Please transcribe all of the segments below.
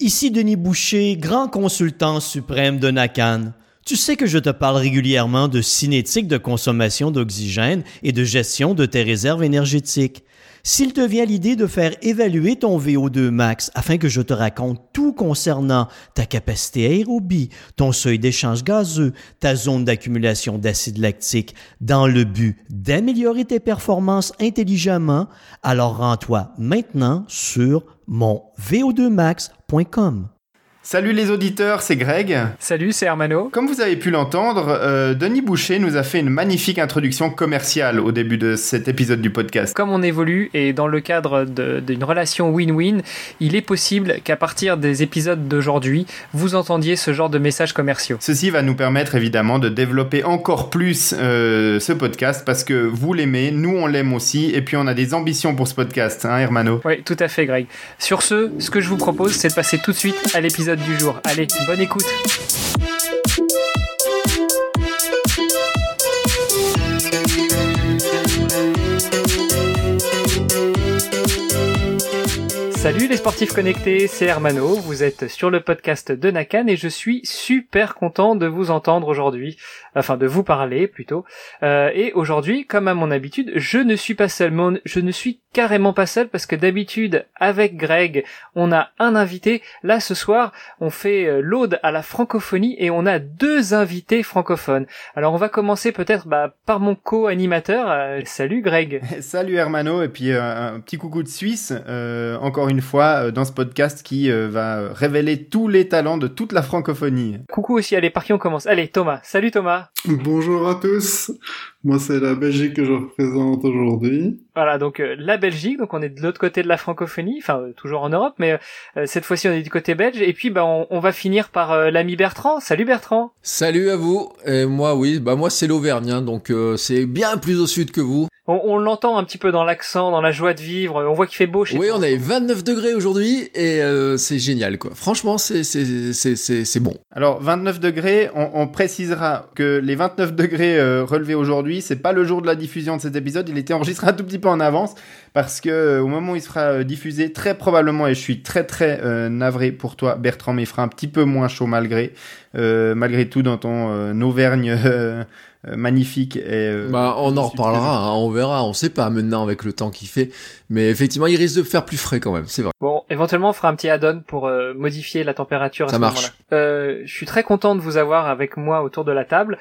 Ici Denis Boucher, grand consultant suprême de Nakan. Tu sais que je te parle régulièrement de cinétique de consommation d'oxygène et de gestion de tes réserves énergétiques. S'il te vient l'idée de faire évaluer ton VO2 max afin que je te raconte tout concernant ta capacité aérobie, ton seuil d'échange gazeux, ta zone d'accumulation d'acide lactique, dans le but d'améliorer tes performances intelligemment, alors rends-toi maintenant sur mon vo2max.com. Salut les auditeurs, c'est Greg. Salut, c'est Hermano. Comme vous avez pu l'entendre, euh, Denis Boucher nous a fait une magnifique introduction commerciale au début de cet épisode du podcast. Comme on évolue et dans le cadre d'une relation win-win, il est possible qu'à partir des épisodes d'aujourd'hui, vous entendiez ce genre de messages commerciaux. Ceci va nous permettre évidemment de développer encore plus euh, ce podcast parce que vous l'aimez, nous on l'aime aussi et puis on a des ambitions pour ce podcast, hein Hermano Oui, tout à fait Greg. Sur ce, ce que je vous propose, c'est de passer tout de suite à l'épisode du jour. Allez, bonne écoute Salut les sportifs connectés, c'est Hermano, vous êtes sur le podcast de Nakan et je suis super content de vous entendre aujourd'hui, enfin de vous parler plutôt. Euh, et aujourd'hui, comme à mon habitude, je ne suis pas seul, je ne suis carrément pas seul parce que d'habitude avec Greg, on a un invité. Là ce soir, on fait euh, l'aude à la francophonie et on a deux invités francophones. Alors on va commencer peut-être bah, par mon co-animateur. Euh, salut Greg. Salut Hermano et puis un petit coucou de Suisse. encore une fois euh, dans ce podcast qui euh, va révéler tous les talents de toute la francophonie. Coucou aussi, allez, par qui on commence? Allez, Thomas. Salut Thomas. Bonjour à tous. Moi, c'est la Belgique que je représente aujourd'hui. Voilà, donc euh, la Belgique, donc on est de l'autre côté de la francophonie, enfin toujours en Europe, mais cette fois-ci on est du côté belge. Et puis bah on, va finir par l'ami Bertrand. Salut Bertrand. Salut à vous. Et moi oui, bah moi c'est l'Auvergne, hein, donc c'est bien plus au sud que vous on, l'entend un petit peu dans l'accent, dans la joie de vivre. On voit qu'il fait beau chez Oui, on a 29 degrés aujourd'hui et euh, c'est génial, quoi. Franchement, c'est c'est bon. Alors 29 degrés, on, précisera que les 29 degrés euh, relevés aujourd'hui, c'est pas le jour de la diffusion de cet épisode. Il était enregistré un tout petit peu en avance parce que euh, au moment où il sera diffusé, très probablement, et je suis très très navré pour toi, Bertrand, mais il fera un petit peu moins chaud malgré malgré tout dans ton Auvergne euh, magnifique. Et, euh, bah, on en reparlera, hein, on verra, on sait pas maintenant avec le temps qu'il fait, mais effectivement, il risque de faire plus frais quand même, c'est vrai. Bon, éventuellement, on fera un petit add-on pour euh, modifier la température. À Ça ce marche. Euh, je suis très content de vous avoir avec moi autour de la table.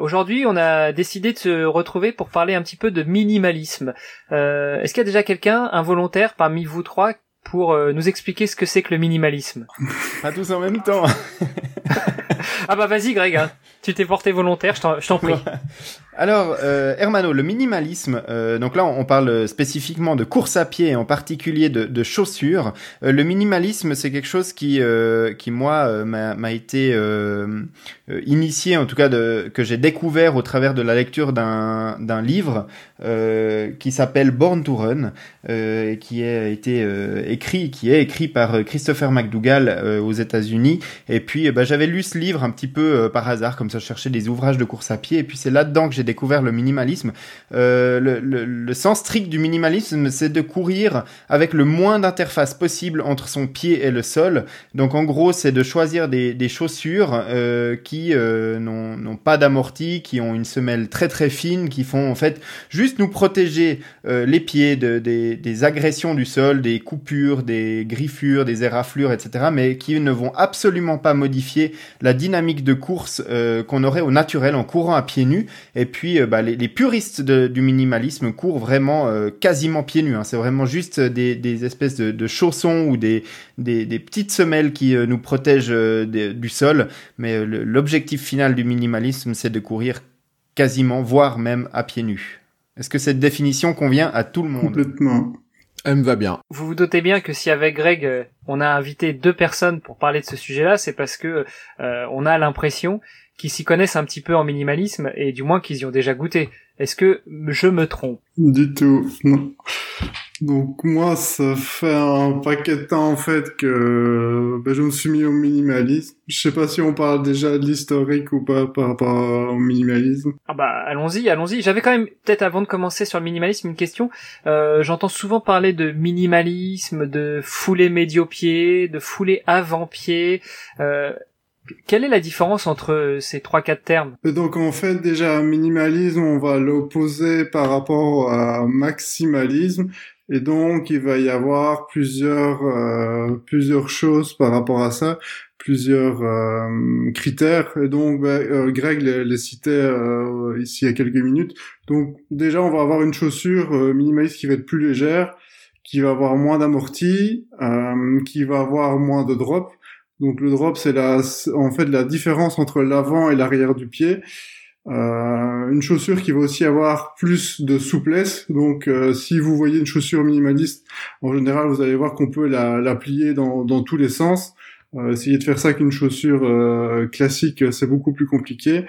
Aujourd'hui, on a décidé de se retrouver pour parler un petit peu de minimalisme. Est-ce qu'il y a déjà quelqu'un, un volontaire parmi vous trois, pour nous expliquer ce que c'est que le minimalisme? Pas tous en même temps. ah bah vas-y Greg, hein. tu t'es porté volontaire, je t'en prie. Alors, euh, Hermano, le minimalisme, euh, donc là on parle spécifiquement de course à pied, en particulier de, chaussures. Euh, le minimalisme, c'est quelque chose qui, qui moi, m'a été initié, en tout cas que j'ai découvert au travers de la lecture d'un livre qui s'appelle Born to Run, qui a été écrit, qui est écrit par Christopher McDougall aux États-Unis. Et puis, bah, j'avais lu ce livre un petit peu par hasard, comme ça je cherchais des ouvrages de course à pied, et puis c'est là-dedans que j'ai découvert le minimalisme. Euh, le, sens strict du minimalisme, c'est de courir avec le moins d'interface possible entre son pied et le sol. Donc en gros, c'est de choisir des, des chaussures euh, qui euh, n'ont pas d'amorti, qui ont une semelle très très fine, qui font en fait juste nous protéger euh, les pieds de, des, des agressions du sol, des coupures, des griffures, des éraflures, etc. Mais qui ne vont absolument pas modifier la dynamique de course euh, qu'on aurait au naturel en courant à pieds nus. Et puis, euh, bah, les, puristes du minimalisme courent vraiment euh, quasiment pieds nus. Hein. C'est vraiment juste des, espèces de, chaussons ou des, des, petites semelles qui nous protègent du sol. Mais l'objectif final du minimalisme, c'est de courir quasiment, voire même à pieds nus. Est-ce que cette définition convient à tout le monde? Complètement. Elle me va bien. Vous vous doutez bien que si avec Greg on a invité deux personnes pour parler de ce sujet-là, c'est parce que on a l'impression qui s'y connaissent un petit peu en minimalisme et du moins qu'ils y ont déjà goûté. Est-ce que je me trompe? Du tout, non. Donc moi, ça fait un paquet de temps en fait que ben, je me suis mis au minimalisme. Je sais pas si on parle déjà de l'historique ou pas par rapport au minimalisme. Ah bah allons-y, allons-y. J'avais quand même peut-être avant de commencer sur le minimalisme une question. Euh, J'entends souvent parler de minimalisme, de foulée médio-pied, de foulée avant-pied. Euh, quelle est la différence entre ces trois quatre termes? Et donc en fait déjà minimalisme, on va l'opposer par rapport à maximalisme. Et donc, il va y avoir plusieurs euh, plusieurs choses par rapport à ça, plusieurs euh, critères. Et donc, ben, euh, Greg les, les citait euh, ici il y a quelques minutes. Donc, déjà, on va avoir une chaussure minimaliste qui va être plus légère, qui va avoir moins d'amorti, qui va avoir moins de drop. Donc, le drop, c'est la en fait la différence entre l'avant et l'arrière du pied. Euh, une chaussure qui va aussi avoir plus de souplesse. Donc, euh, si vous voyez une chaussure minimaliste, en général, vous allez voir qu'on peut la, la plier dans, dans, tous les sens. Euh, essayer de faire ça qu'une chaussure euh, classique, c'est beaucoup plus compliqué.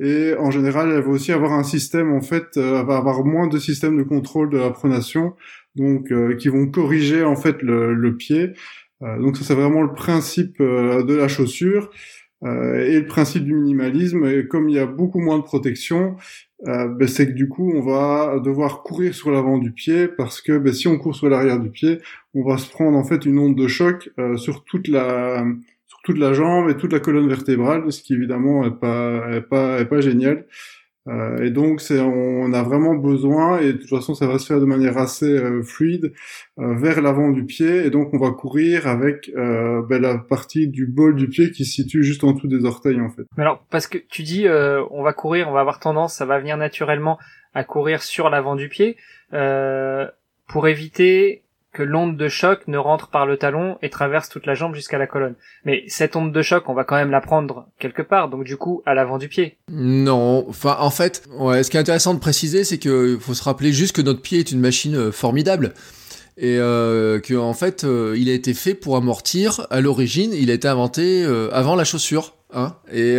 Et en général, elle va aussi avoir un système, en fait, elle va avoir moins de systèmes de contrôle de la pronation, donc qui vont corriger en fait le, le pied. donc ça, c'est vraiment le principe de la chaussure. Euh, et le principe du minimalisme, comme il y a beaucoup moins de protection, euh, ben, c'est que du coup on va devoir courir sur l'avant du pied parce que ben, si on court sur l'arrière du pied, on va se prendre en fait une onde de choc euh, sur toute la sur toute la jambe et toute la colonne vertébrale, ce qui évidemment est pas est pas est pas génial. Euh, et donc, on a vraiment besoin, et de toute façon, ça va se faire de manière assez euh, fluide, euh, vers l'avant du pied. Et donc, on va courir avec ben, la partie du bol du pied qui se situe juste en dessous des orteils, en fait. Mais alors, parce que tu dis, on va courir, on va avoir tendance, ça va venir naturellement à courir sur l'avant du pied, pour éviter que l'onde de choc ne rentre par le talon et traverse toute la jambe jusqu'à la colonne. Mais cette onde de choc, on va quand même la prendre quelque part, donc du coup à l'avant du pied. Non, enfin en fait, ouais, ce qui est intéressant de préciser, c'est qu'il faut se rappeler juste que notre pied est une machine euh, formidable et euh, que en fait euh, il a été fait pour amortir à l'origine, il a été inventé euh, avant la chaussure, hein. Et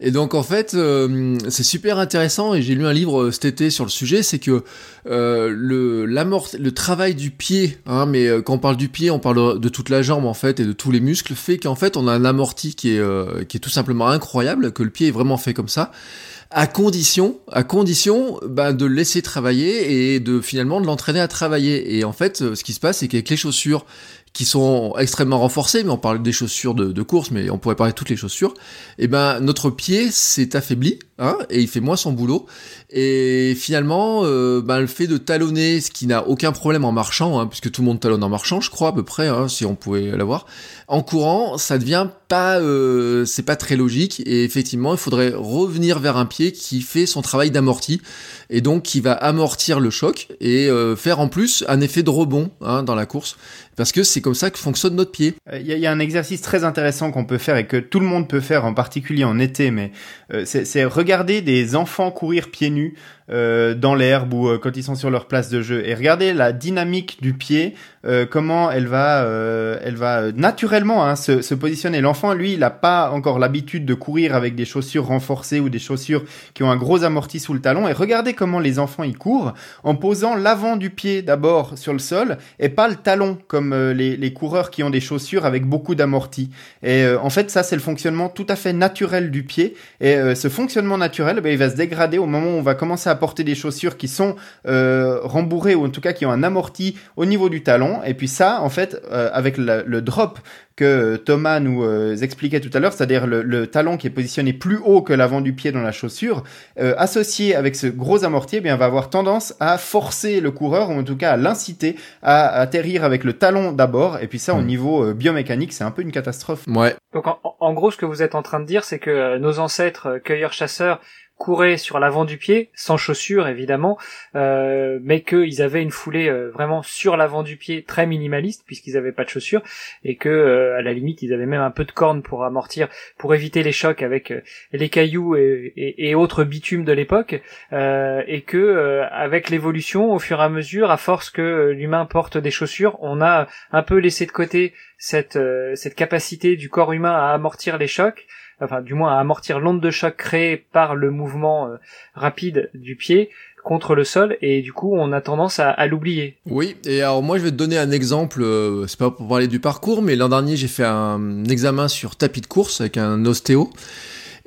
et donc en fait, euh, c'est super intéressant et j'ai lu un livre euh, cet été sur le sujet, c'est que euh, le travail du pied, hein, mais quand on parle du pied, on parle de toute la jambe en fait et de tous les muscles, fait qu'en fait on a un amorti qui est qui est tout simplement incroyable, que le pied est vraiment fait comme ça à condition, à condition ben, de le laisser travailler et de finalement de l'entraîner à travailler. Et en fait, ce qui se passe, c'est qu'avec les chaussures qui sont extrêmement renforcées, mais on parle des chaussures de, de, course, mais on pourrait parler de toutes les chaussures, et eh ben notre pied s'est affaibli, hein, et il fait moins son boulot. Et finalement, euh, ben, le fait de talonner, ce qui n'a aucun problème en marchant, hein, puisque tout le monde talonne en marchant, je crois à peu près, hein, si on pouvait l'avoir, en courant, ça devient pas, euh, c'est pas très logique. Et effectivement, il faudrait revenir vers un pied qui fait son travail d'amorti et donc qui va amortir le choc et euh, faire en plus un effet de rebond hein, dans la course parce que c'est comme ça que fonctionne notre pied. Il y, y, a un exercice très intéressant qu'on peut faire et que tout le monde peut faire, en particulier en été, mais euh, c'est regarder des enfants courir pieds nus euh, dans l'herbe ou euh, quand ils sont sur leur place de jeu. Et regardez la dynamique du pied euh, comment elle va elle va naturellement hein, se, se, positionner. L'enfant lui il n'a pas encore l'habitude de courir avec des chaussures renforcées ou des chaussures qui ont un gros amorti sous le talon. Et regardez comment les enfants y courent en posant l'avant du pied d'abord sur le sol et pas le talon comme les, les, coureurs qui ont des chaussures avec beaucoup d'amorti et en fait ça c'est le fonctionnement tout à fait naturel du pied. Et ce fonctionnement naturel ben, il va se dégrader au moment où on va commencer à porter des chaussures qui sont euh, rembourrées ou en tout cas qui ont un amorti au niveau du talon. Et puis ça, en fait, euh, avec le, le, drop que Thomas nous euh, expliquait tout à l'heure, c'est-à-dire le, le, talon qui est positionné plus haut que l'avant du pied dans la chaussure, euh, associé avec ce gros amorti, eh bien, va avoir tendance à forcer le coureur, ou en tout cas à l'inciter à atterrir avec le talon d'abord. Et puis ça, au hmm. niveau euh, biomécanique, c'est un peu une catastrophe. Ouais. Donc en, en, gros, ce que vous êtes en train de dire, c'est que nos ancêtres cueilleurs-chasseurs couraient sur l'avant du pied, sans chaussures évidemment, euh, mais qu'ils avaient une foulée euh, vraiment sur l'avant du pied très minimaliste puisqu'ils avaient pas de chaussures et que euh, à la limite ils avaient même un peu de corne pour amortir, pour éviter les chocs avec les cailloux et, autres bitumes de l'époque et que avec l'évolution au fur et à mesure, à force que l'humain porte des chaussures, on a un peu laissé de côté cette cette capacité du corps humain à amortir les chocs enfin du moins à amortir l'onde de choc créée par le mouvement euh, rapide du pied contre le sol et du coup on a tendance à, l'oublier. Oui, et alors moi je vais te donner un exemple, euh, c'est pas pour parler du parcours, mais l'an dernier j'ai fait un examen sur tapis de course avec un ostéo.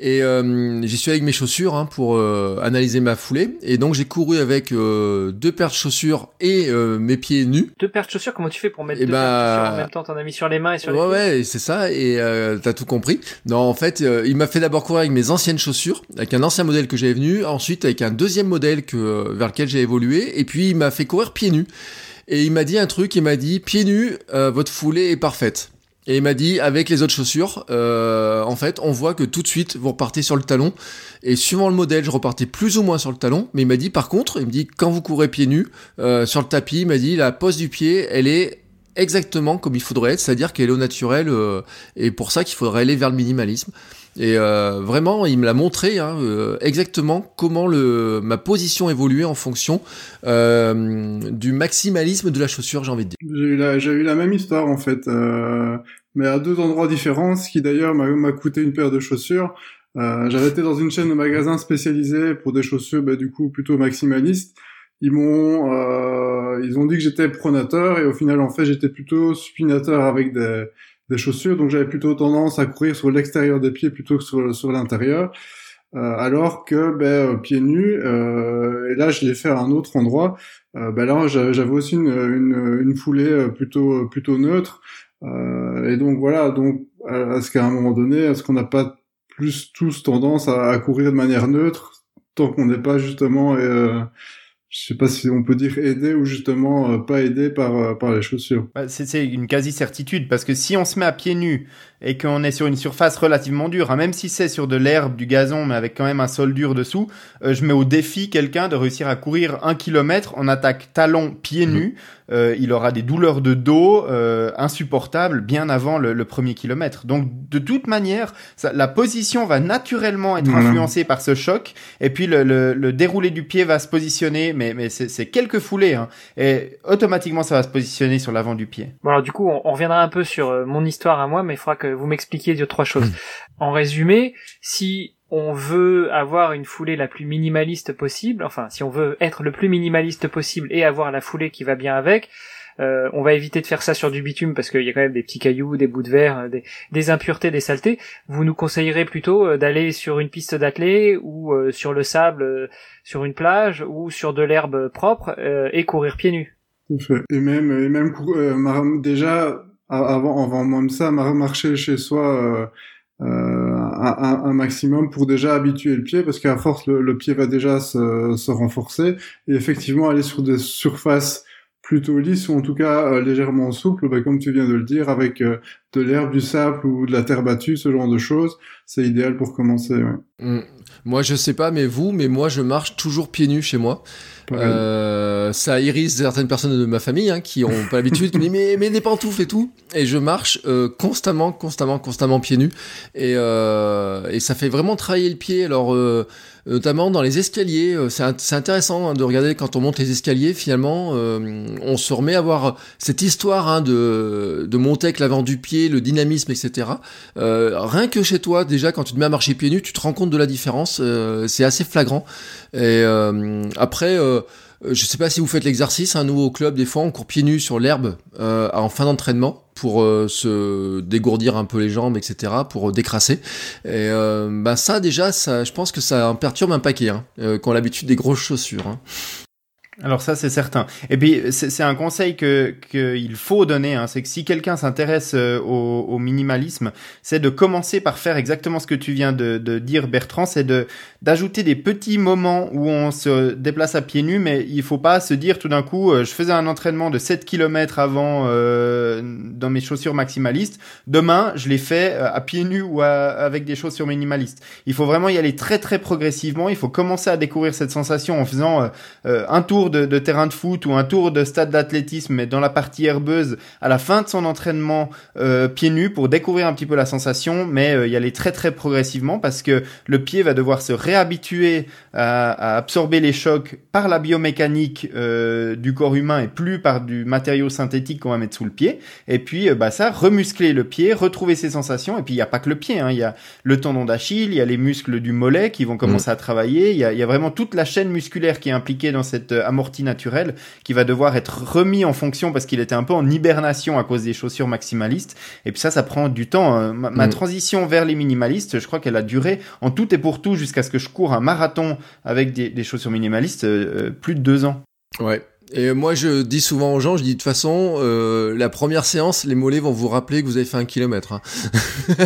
Et euh, j'y suis avec mes chaussures hein, pour euh, analyser ma foulée. Et donc j'ai couru avec euh, deux paires de chaussures et euh, mes pieds nus. Deux paires de chaussures, comment tu fais pour mettre Eh deux bah, paires de chaussures en même temps? T'en as mis sur les mains et sur les Ouais, pieds? ouais, c'est ça. Et euh, t'as tout compris. Non, en fait, euh, il m'a fait d'abord courir avec mes anciennes chaussures, avec un ancien modèle que j'avais venu, ensuite avec un deuxième modèle que vers lequel j'ai évolué, et puis il m'a fait courir pieds nus. Et il m'a dit un truc, il m'a dit pieds nus, euh, votre foulée est parfaite. Et il m'a dit avec les autres chaussures, euh, en fait, on voit que tout de suite vous repartez sur le talon. Et suivant le modèle, je repartais plus ou moins sur le talon. Mais il m'a dit par contre, il me dit quand vous courez pieds nus euh, sur le tapis, il m'a dit la pose du pied, elle est exactement comme il faudrait être, c'est-à-dire qu'elle est au naturel. euh, et pour ça qu'il faudrait aller vers le minimalisme. Et euh, vraiment, il me l'a montré hein, euh, exactement comment le ma position évoluait en fonction euh, du maximalisme de la chaussure, j'ai envie de dire. J'ai eu la, eu la même histoire en fait, euh, mais à deux endroits différents, ce qui d'ailleurs m'a, coûté une paire de chaussures. Euh, j'avais été dans une chaîne de magasins spécialisés pour des chaussures, bah, du coup plutôt maximalistes. Ils m'ont, euh, ils ont dit que j'étais pronateur et au final en fait j'étais plutôt supinateur avec des, des chaussures, donc j'avais plutôt tendance à courir sur l'extérieur des pieds plutôt que sur, sur l'intérieur. Euh, alors que ben, euh, pieds nus, euh, et là je l'ai fait à un autre endroit, euh, ben là j'avais aussi une, une, une foulée euh, plutôt plutôt neutre, euh, et donc voilà, donc à, ce qu'à un moment donné, est-ce qu'on n'a pas plus tous tendance à, à courir de manière neutre tant qu'on n'est pas justement, euh, je sais pas si on peut dire aidé ou justement euh, pas aidé par euh, par les chaussures. Bah, c'est c'est une quasi-certitude, parce que si on se met à pieds nus et qu'on est sur une surface relativement dure, hein, même si c'est sur de l'herbe, du gazon, mais avec quand même un sol dur dessous, euh, je mets au défi quelqu'un de réussir à courir un kilomètre en attaque talon pieds Mhm. nus. Euh, il aura des douleurs de dos euh, insupportables bien avant le, le premier kilomètre. Donc de toute manière, ça- la position va naturellement être influencée par ce choc, et puis le, le- le déroulé du pied va se positionner, mais, mais c'est c'est quelques foulées, hein, et automatiquement ça va se positionner sur l'avant du pied. Bon alors du coup, on, on reviendra un peu sur euh, mon histoire à moi, mais il faudra que vous m'expliquiez deux trois choses. En résumé, si on veut avoir une foulée la plus minimaliste possible, enfin si on veut être le plus minimaliste possible et avoir la foulée qui va bien avec, euh, on va éviter de faire ça sur du bitume parce qu'il y a quand même des petits cailloux, des bouts de verre, euh, des, des impuretés, des saletés. Vous nous conseillerez plutôt euh, d'aller sur une piste d'athlée ou euh, sur le sable, euh, sur une plage ou sur de l'herbe propre euh, et courir pieds nus. Et même, et même euh, déjà avant, avant même ça, mar- marcher chez soi euh, euh, un, un- maximum pour déjà habituer le pied, parce qu'à force le, le pied va déjà se, se renforcer et effectivement aller sur des surfaces plutôt lisses ou en tout cas euh, légèrement souples, bah, comme tu viens de le dire, avec euh, de l'herbe, du sable ou de la terre battue, ce genre de choses, c'est idéal pour commencer. Ouais. Mm. Moi, je sais pas, mais vous, mais moi, je marche toujours pieds nus chez moi. Euh, ça irise certaines personnes de ma famille hein, qui ont pas l'habitude, mais, mais des pantoufles et tout. Et je marche euh, constamment, constamment, constamment pieds nus. Et, euh, et ça fait vraiment travailler le pied. Alors, notamment dans les escaliers, euh, c'est int- c'est intéressant hein, de regarder quand on monte les escaliers. Finalement, euh, on se remet à voir cette histoire hein, de, de monter avec l'avant du pied, le dynamisme, etc. Euh, rien que chez toi, déjà, quand tu te mets à marcher pieds nus, tu te rends compte de la différence. euh, c'est assez flagrant. Et euh, après, euh, je sais pas si vous faites l'exercice. Un nouveau club, des fois, on court pieds nus sur l'herbe euh, en fin d'entraînement pour euh, se dégourdir un peu les jambes, etc., pour décrasser. Et euh, bah ça, déjà, ça, je pense que ça perturbe un paquet, hein, euh, l'habitude des grosses chaussures. Hein. Alors ça c'est certain. Et puis c'est un conseil que qu'il faut donner, hein, c'est que si quelqu'un s'intéresse euh, au, au minimalisme, c'est de commencer par faire exactement ce que tu viens de, de dire Bertrand, c'est de d'ajouter des petits moments où on se déplace à pieds nus, mais il faut pas se dire tout d'un coup, euh, je faisais un entraînement de 7 km avant euh, dans mes chaussures maximalistes, demain je l'ai fait euh, à pieds nus ou à- avec des chaussures minimalistes. Il faut vraiment y aller très très progressivement, il faut commencer à découvrir cette sensation en faisant un tour tour de, de, terrain de foot ou un tour de stade d'athlétisme, mais dans la partie herbeuse, à la fin de son entraînement euh, pieds nus pour découvrir un petit peu la sensation, mais euh, y aller très très progressivement parce que le pied va devoir se réhabituer à, à absorber les chocs par la biomécanique euh, du corps humain et plus par du matériau synthétique qu'on va mettre sous le pied. Et puis, euh, bah ça, remuscler le pied, retrouver ses sensations. Et puis, il n'y a pas que le pied, hein. il y a le tendon d'Achille, il y a les muscles du mollet qui vont commencer mm. à travailler. Il y, a, y a, vraiment toute la chaîne musculaire qui est impliquée dans cette euh, amortie naturelle qui va devoir être remis en fonction parce qu'il était un peu en hibernation à cause des chaussures maximalistes. Et puis ça, ça prend du temps. Hein. Ma, ma mm. transition vers les minimalistes, je crois qu'elle a duré en tout et pour tout jusqu'à ce que je cours un marathon avec des, des chaussures minimalistes euh, plus de deux ans. Ouais, et moi, je dis souvent aux gens, je dis de toute façon, euh, la première séance, les mollets vont vous rappeler que vous avez fait un kilomètre. Hein.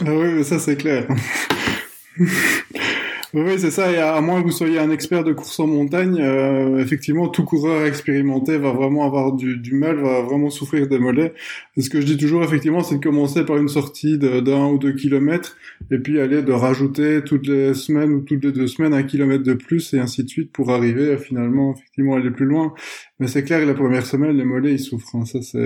ah oui, mais ça c'est clair. Oui, c'est ça. Et à moins que vous soyez un expert de course en montagne, euh, effectivement, tout coureur expérimenté va vraiment avoir du, du, mal, va vraiment souffrir des mollets. Et ce que je dis toujours, effectivement, c'est de commencer par une sortie d'un ou deux kilomètres, et puis aller de rajouter toutes les semaines ou toutes les deux semaines un kilomètre de plus, et ainsi de suite, pour arriver à finalement, effectivement, aller plus loin. Mais c'est clair la première semaine, les mollets, ils souffrent. Hein. Ça, c'est,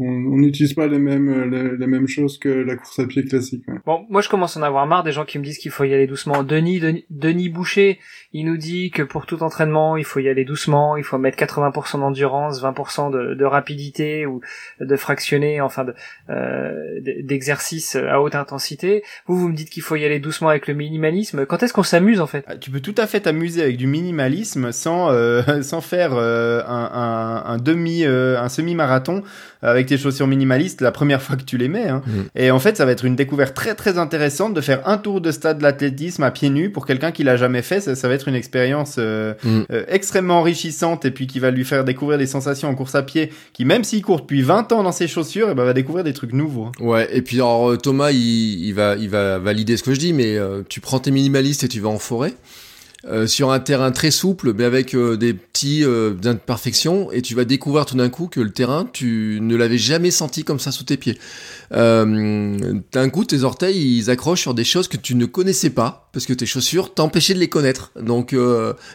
on n'utilise pas les mêmes, les, mêmes choses que la course à pied classique. Bon, moi, je commence à en avoir marre des gens qui me disent qu'il faut y aller doucement. Denis, Denis, Denis Boucher, il nous dit que pour tout entraînement, il faut y aller doucement, il faut mettre 80% d'endurance, 20% de, de, rapidité ou de fractionner, enfin, de, euh, d'exercice à haute intensité. Vous, vous me dites qu'il faut y aller doucement avec le minimalisme. Quand est-ce qu'on s'amuse, en fait? Ah, Tu peux tout à fait t'amuser avec du minimalisme sans, euh, sans faire euh, un un, un, demi, euh, un semi-marathon avec tes chaussures minimalistes la première fois que tu les mets. Hein. Mm. Et en fait, ça va être une découverte très très intéressante de faire un tour de stade de l'athlétisme à pieds nus pour quelqu'un qui l'a jamais fait. Ça, ça, va être une expérience euh, mm. euh, extrêmement enrichissante et puis qui va lui faire découvrir des sensations en course à pied qui, même s'il court depuis 20 ans dans ses chaussures, et eh ben, va découvrir des trucs nouveaux. Hein. Ouais. Et puis alors Thomas, il, il, va, il va valider ce que je dis, mais tu prends tes minimalistes et tu vas en forêt? Euh, sur un terrain très souple, mais avec euh, des petits euh, imperfections, et tu vas découvrir tout d'un coup que le terrain, tu ne l'avais jamais senti comme ça sous tes pieds. Euh, d'un coup, tes orteils, ils accrochent sur des choses que tu ne connaissais pas, parce que tes chaussures t'empêchaient de les connaître. Donc,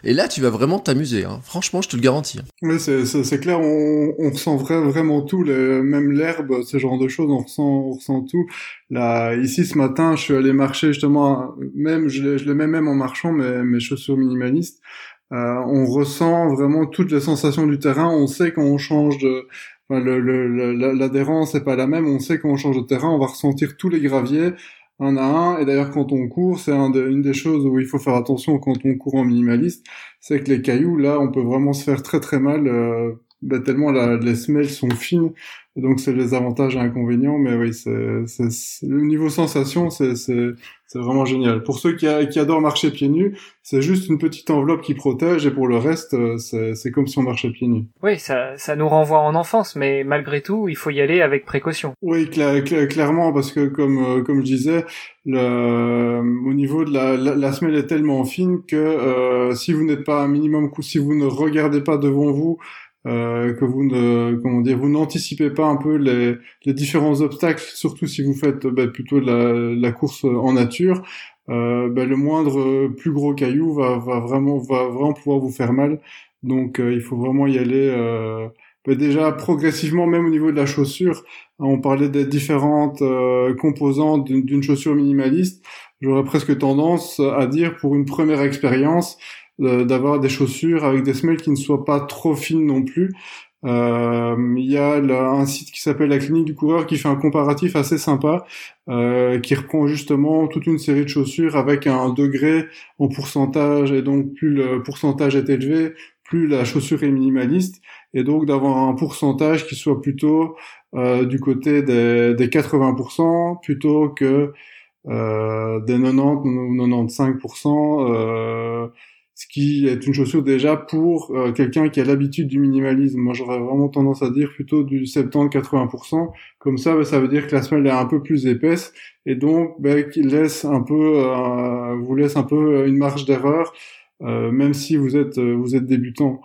et là, tu vas vraiment t'amuser. Hein. Franchement, je te le garantis. Hein. C'est clair. On, on ressent vraiment tout, les, même l'herbe, ce genre de choses. On ressent, on ressent tout. Là, ici, ce matin, je suis allé marcher justement, même, je, je les mets même en marchant, mes, mes chaussures minimalistes. Euh, on ressent vraiment toutes les sensations du terrain. On sait quand on change de, l'adhérence n'est pas la même. On sait quand on change de terrain, on va ressentir tous les graviers un à un. Et d'ailleurs, quand on court, c'est une des choses où il faut faire attention quand on court en minimaliste, c'est que les cailloux, là, on peut vraiment se faire très très mal, euh, bah, tellement les semelles sont fines. Donc c'est les avantages et inconvénients. Mais oui, c'est le niveau sensation, c'est vraiment génial. Pour ceux qui, qui, adorent marcher pieds nus, c'est juste une petite enveloppe qui protège et pour le reste, euh, c'est comme si on marchait pieds nus. Oui, ça, ça nous renvoie en enfance, mais malgré tout, il faut y aller avec précaution. Oui, clairement, parce que comme euh, comme je disais, le, au niveau de la, la, semelle est tellement fine que euh, si vous n'êtes pas un minimum, si vous ne regardez pas devant vous euh, que vous ne comment dire vous n'anticipez pas un peu les, les, différents obstacles surtout si vous faites bah, plutôt la, la, course en nature. Euh, bah, le moindre euh, plus gros caillou va, va vraiment va vraiment pouvoir vous faire mal. Donc euh, il faut vraiment y aller euh, bah, déjà progressivement même au niveau de la chaussure. On parlait des différentes composantes d'une chaussure minimaliste. J'aurais presque tendance à dire pour une première expérience d'avoir des chaussures avec des semelles qui ne soient pas trop fines non plus. Euh, il y a un site qui s'appelle la clinique du coureur qui fait un comparatif assez sympa, euh, qui reprend justement toute une série de chaussures avec un degré en pourcentage et donc plus le pourcentage est élevé, plus la chaussure est minimaliste et donc d'avoir un pourcentage qui soit plutôt euh, du côté des, des 80% plutôt que euh, des 90 ou 95% ce qui est une chaussure déjà pour euh, quelqu'un qui a l'habitude du minimalisme. Moi, j'aurais vraiment tendance à dire plutôt du 70-80%. Comme ça, bah, ça veut dire que la semelle est un peu plus épaisse et donc bah, qu'il laisse un peu, euh, vous laisse un peu une marge d'erreur, euh, même si vous êtes vous êtes débutant.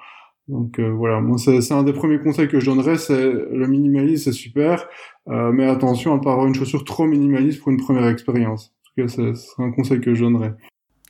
Donc voilà, moi c'est un des premiers conseils que je donnerais, c'est le minimalisme, c'est super, mais attention à ne pas avoir une chaussure trop minimaliste pour une première expérience. En tout cas, c'est un conseil que je donnerais.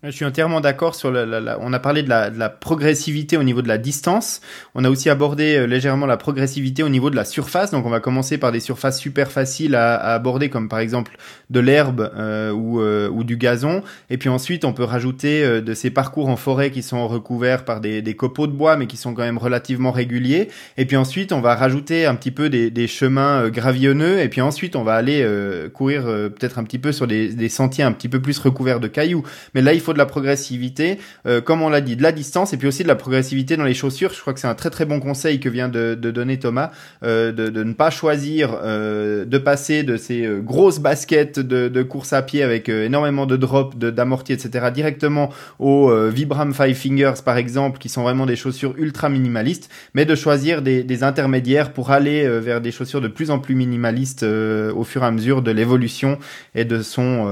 Je suis entièrement d'accord sur la, On a parlé de la, de la, progressivité au niveau de la distance. On a aussi abordé euh, légèrement la progressivité au niveau de la surface. Donc, on va commencer par des surfaces super faciles à, à aborder, comme par exemple de l'herbe euh, ou, euh, ou, du gazon. Et puis ensuite, on peut rajouter de ces parcours en forêt qui sont recouverts par des, des, copeaux de bois, mais qui sont quand même relativement réguliers. Et puis ensuite, on va rajouter un petit peu des, des chemins gravillonneux. Et puis ensuite, on va aller courir peut-être un petit peu sur des, des, sentiers un petit peu plus recouverts de cailloux. Mais là, il faut de la progressivité, euh, comme on l'a dit, de la distance et puis aussi de la progressivité dans les chaussures. Je crois que c'est un très très bon conseil que vient de, donner Thomas, euh, de, ne pas choisir euh, de passer de ces grosses baskets de, course à pied avec énormément de drops, d'amortis, etc. directement aux Vibram Five Fingers par exemple, qui sont vraiment des chaussures ultra minimalistes, mais de choisir des, des intermédiaires pour aller vers des chaussures de plus en plus minimalistes au fur et à mesure de l'évolution et de son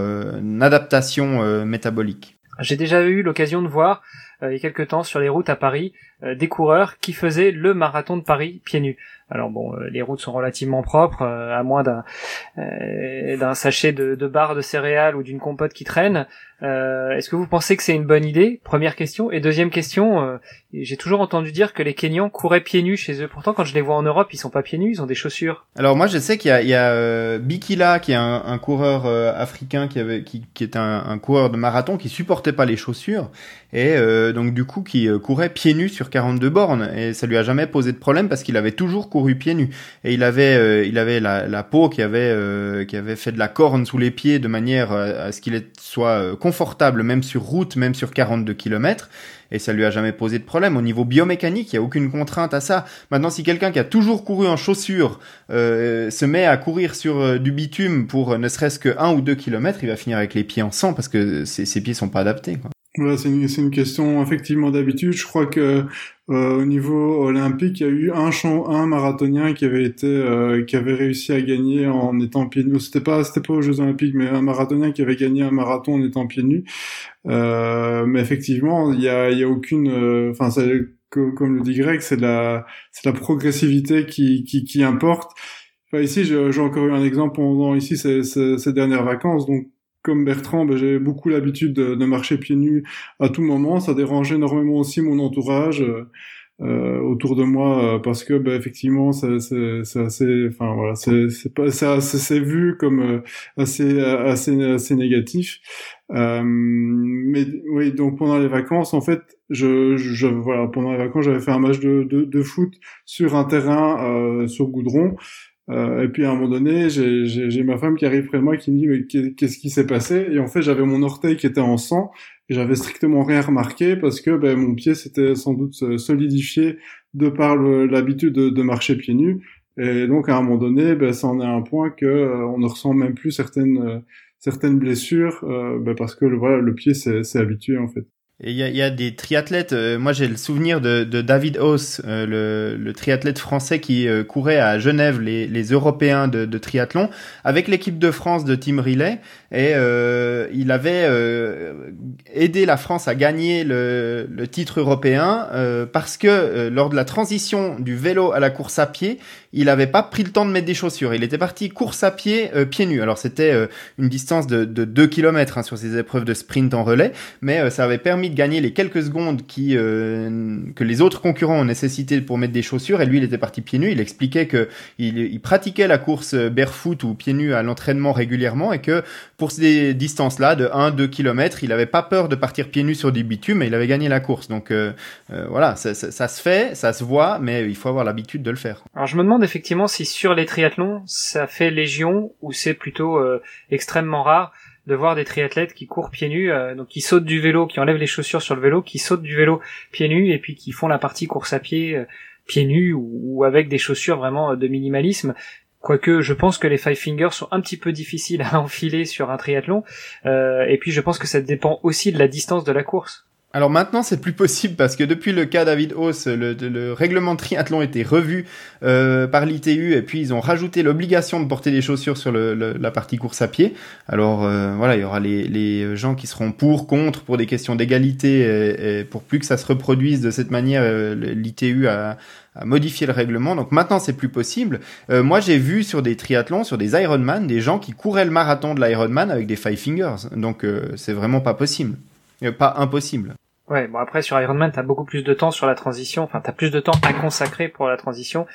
adaptation métabolique. J'ai déjà eu l'occasion de voir euh, il y a quelques temps sur les routes à Paris des coureurs qui faisaient le marathon de Paris pieds nus. Alors bon, euh, les routes sont relativement propres, à moins d'un d'un sachet de, de barres de céréales ou d'une compote qui traîne. Est-ce que vous pensez que c'est une bonne idée? Première question. Et deuxième question, j'ai toujours entendu dire que les Kenyans couraient pieds nus chez eux. Pourtant, quand je les vois en Europe, ils sont pas pieds nus, ils ont des chaussures. Alors moi, je sais qu'il y a, il y a Bikila, qui est un, un coureur africain qui avait, qui, qui est un, un, coureur de marathon qui supportait pas les chaussures et euh, donc du coup qui euh, courait pieds nus sur 42 bornes et ça lui a jamais posé de problème parce qu'il avait toujours couru pieds nus et il avait euh, il avait la, la, peau qui avait qui avait fait de la corne sous les pieds de manière à ce qu'il soit confortable même sur route même sur 42 km et ça lui a jamais posé de problème. Au niveau biomécanique, il y a aucune contrainte à ça. Maintenant, si quelqu'un qui a toujours couru en chaussures se met à courir sur du bitume pour ne serait-ce que 1 ou 2 kilomètres, il va finir avec les pieds en sang parce que ses, ses pieds sont pas adaptés. Ouais, c'est une, une, question effectivement d'habitude. Je crois que euh, au niveau olympique, il y a eu un, champ, un marathonien qui avait été, euh, qui avait réussi à gagner en étant pieds nus. C'était pas, c'était pas aux Jeux Olympiques, mais un marathonien qui avait gagné un marathon en étant pieds nus. Euh, mais effectivement, il y a, il y a aucune, euh, enfin, comme le dit Greg, c'est la, c'est la progressivité qui, qui, qui importe. Enfin, ici, j'ai encore eu un exemple pendant ici ces, ces, ces dernières vacances, donc comme Bertrand, ben, j'ai beaucoup l'habitude de, marcher pieds nus à tout moment. Ça dérange énormément aussi mon entourage euh, euh autour de moi euh, parce que ben, effectivement, c'est assez, enfin voilà, c'est pas, c'est vu comme euh, assez, assez, assez négatif. Euh, mais oui, donc pendant les vacances, en fait, je, je voilà, pendant les vacances, j'avais fait un match de, de, de foot sur un terrain sur goudron. Euh, et puis à un moment donné, j'ai ma femme qui arrive près de moi qui me dit mais qu'est-ce qui s'est passé? Et en fait, j'avais mon orteil qui était en sang et j'avais strictement rien remarqué parce que ben, mon pied s'était sans doute solidifié de par l'habitude de, marcher pieds nus. Et donc à un moment donné, ben, ça en est un point que euh, on ne ressent même plus certaines euh, certaines blessures euh, ben, parce que voilà le pied s'est habitué en fait. Il y a, y a, des triathlètes. Euh, moi, j'ai le souvenir de, de David Haus, euh, le, le, triathlète français qui euh, courait à Genève les, les Européens de, de, triathlon avec l'équipe de France de Team Relay. Et il avait aidé la France à gagner le, le titre européen parce que lors de la transition du vélo à la course à pied, il avait pas pris le temps de mettre des chaussures. Il était parti course à pied, pieds nus. Alors, c'était une distance de, de 2 km hein, sur ces épreuves de sprint en relais, mais ça avait permis de gagner les quelques secondes qui euh, que les autres concurrents ont nécessité pour mettre des chaussures et lui il était parti pieds nus. Il expliquait que il, pratiquait la course barefoot ou pieds nus à l'entraînement régulièrement et que pour ces distances là de 1 2 km il avait pas peur de partir pieds nus sur des bitumes et il avait gagné la course. Donc euh, euh, voilà ça, ça, se fait ça se voit mais il faut avoir l'habitude de le faire. Alors je me demande effectivement si sur les triathlons ça fait légion ou c'est plutôt extrêmement rare de voir des triathlètes qui courent pieds nus, euh, donc qui sautent du vélo, qui enlèvent les chaussures sur le vélo, qui sautent du vélo pieds nus et puis qui font la partie course à pied euh, pieds nus ou, avec des chaussures vraiment euh, de minimalisme. Quoique je pense que les five fingers sont un petit peu difficiles à enfiler sur un triathlon. et puis je pense que ça dépend aussi de la distance de la course. Alors maintenant, c'est plus possible parce que depuis le cas David Hauss, le, le règlement triathlon a été revu euh, par l'ITU et puis ils ont rajouté l'obligation de porter des chaussures sur la partie course à pied. Alors euh, voilà, il y aura les, gens qui seront pour, contre, pour des questions d'égalité et, pour plus que ça se reproduise de cette manière. Euh, L'ITU a, a modifié le règlement. Donc maintenant, c'est plus possible. Moi, j'ai vu sur des triathlons, sur des Ironman, des gens qui couraient le marathon de l'Ironman avec des five fingers. Donc c'est vraiment pas possible. pas impossible. Ouais, bon après sur Ironman, t'as beaucoup plus de temps sur la transition, enfin t'as plus de temps à consacrer pour la transition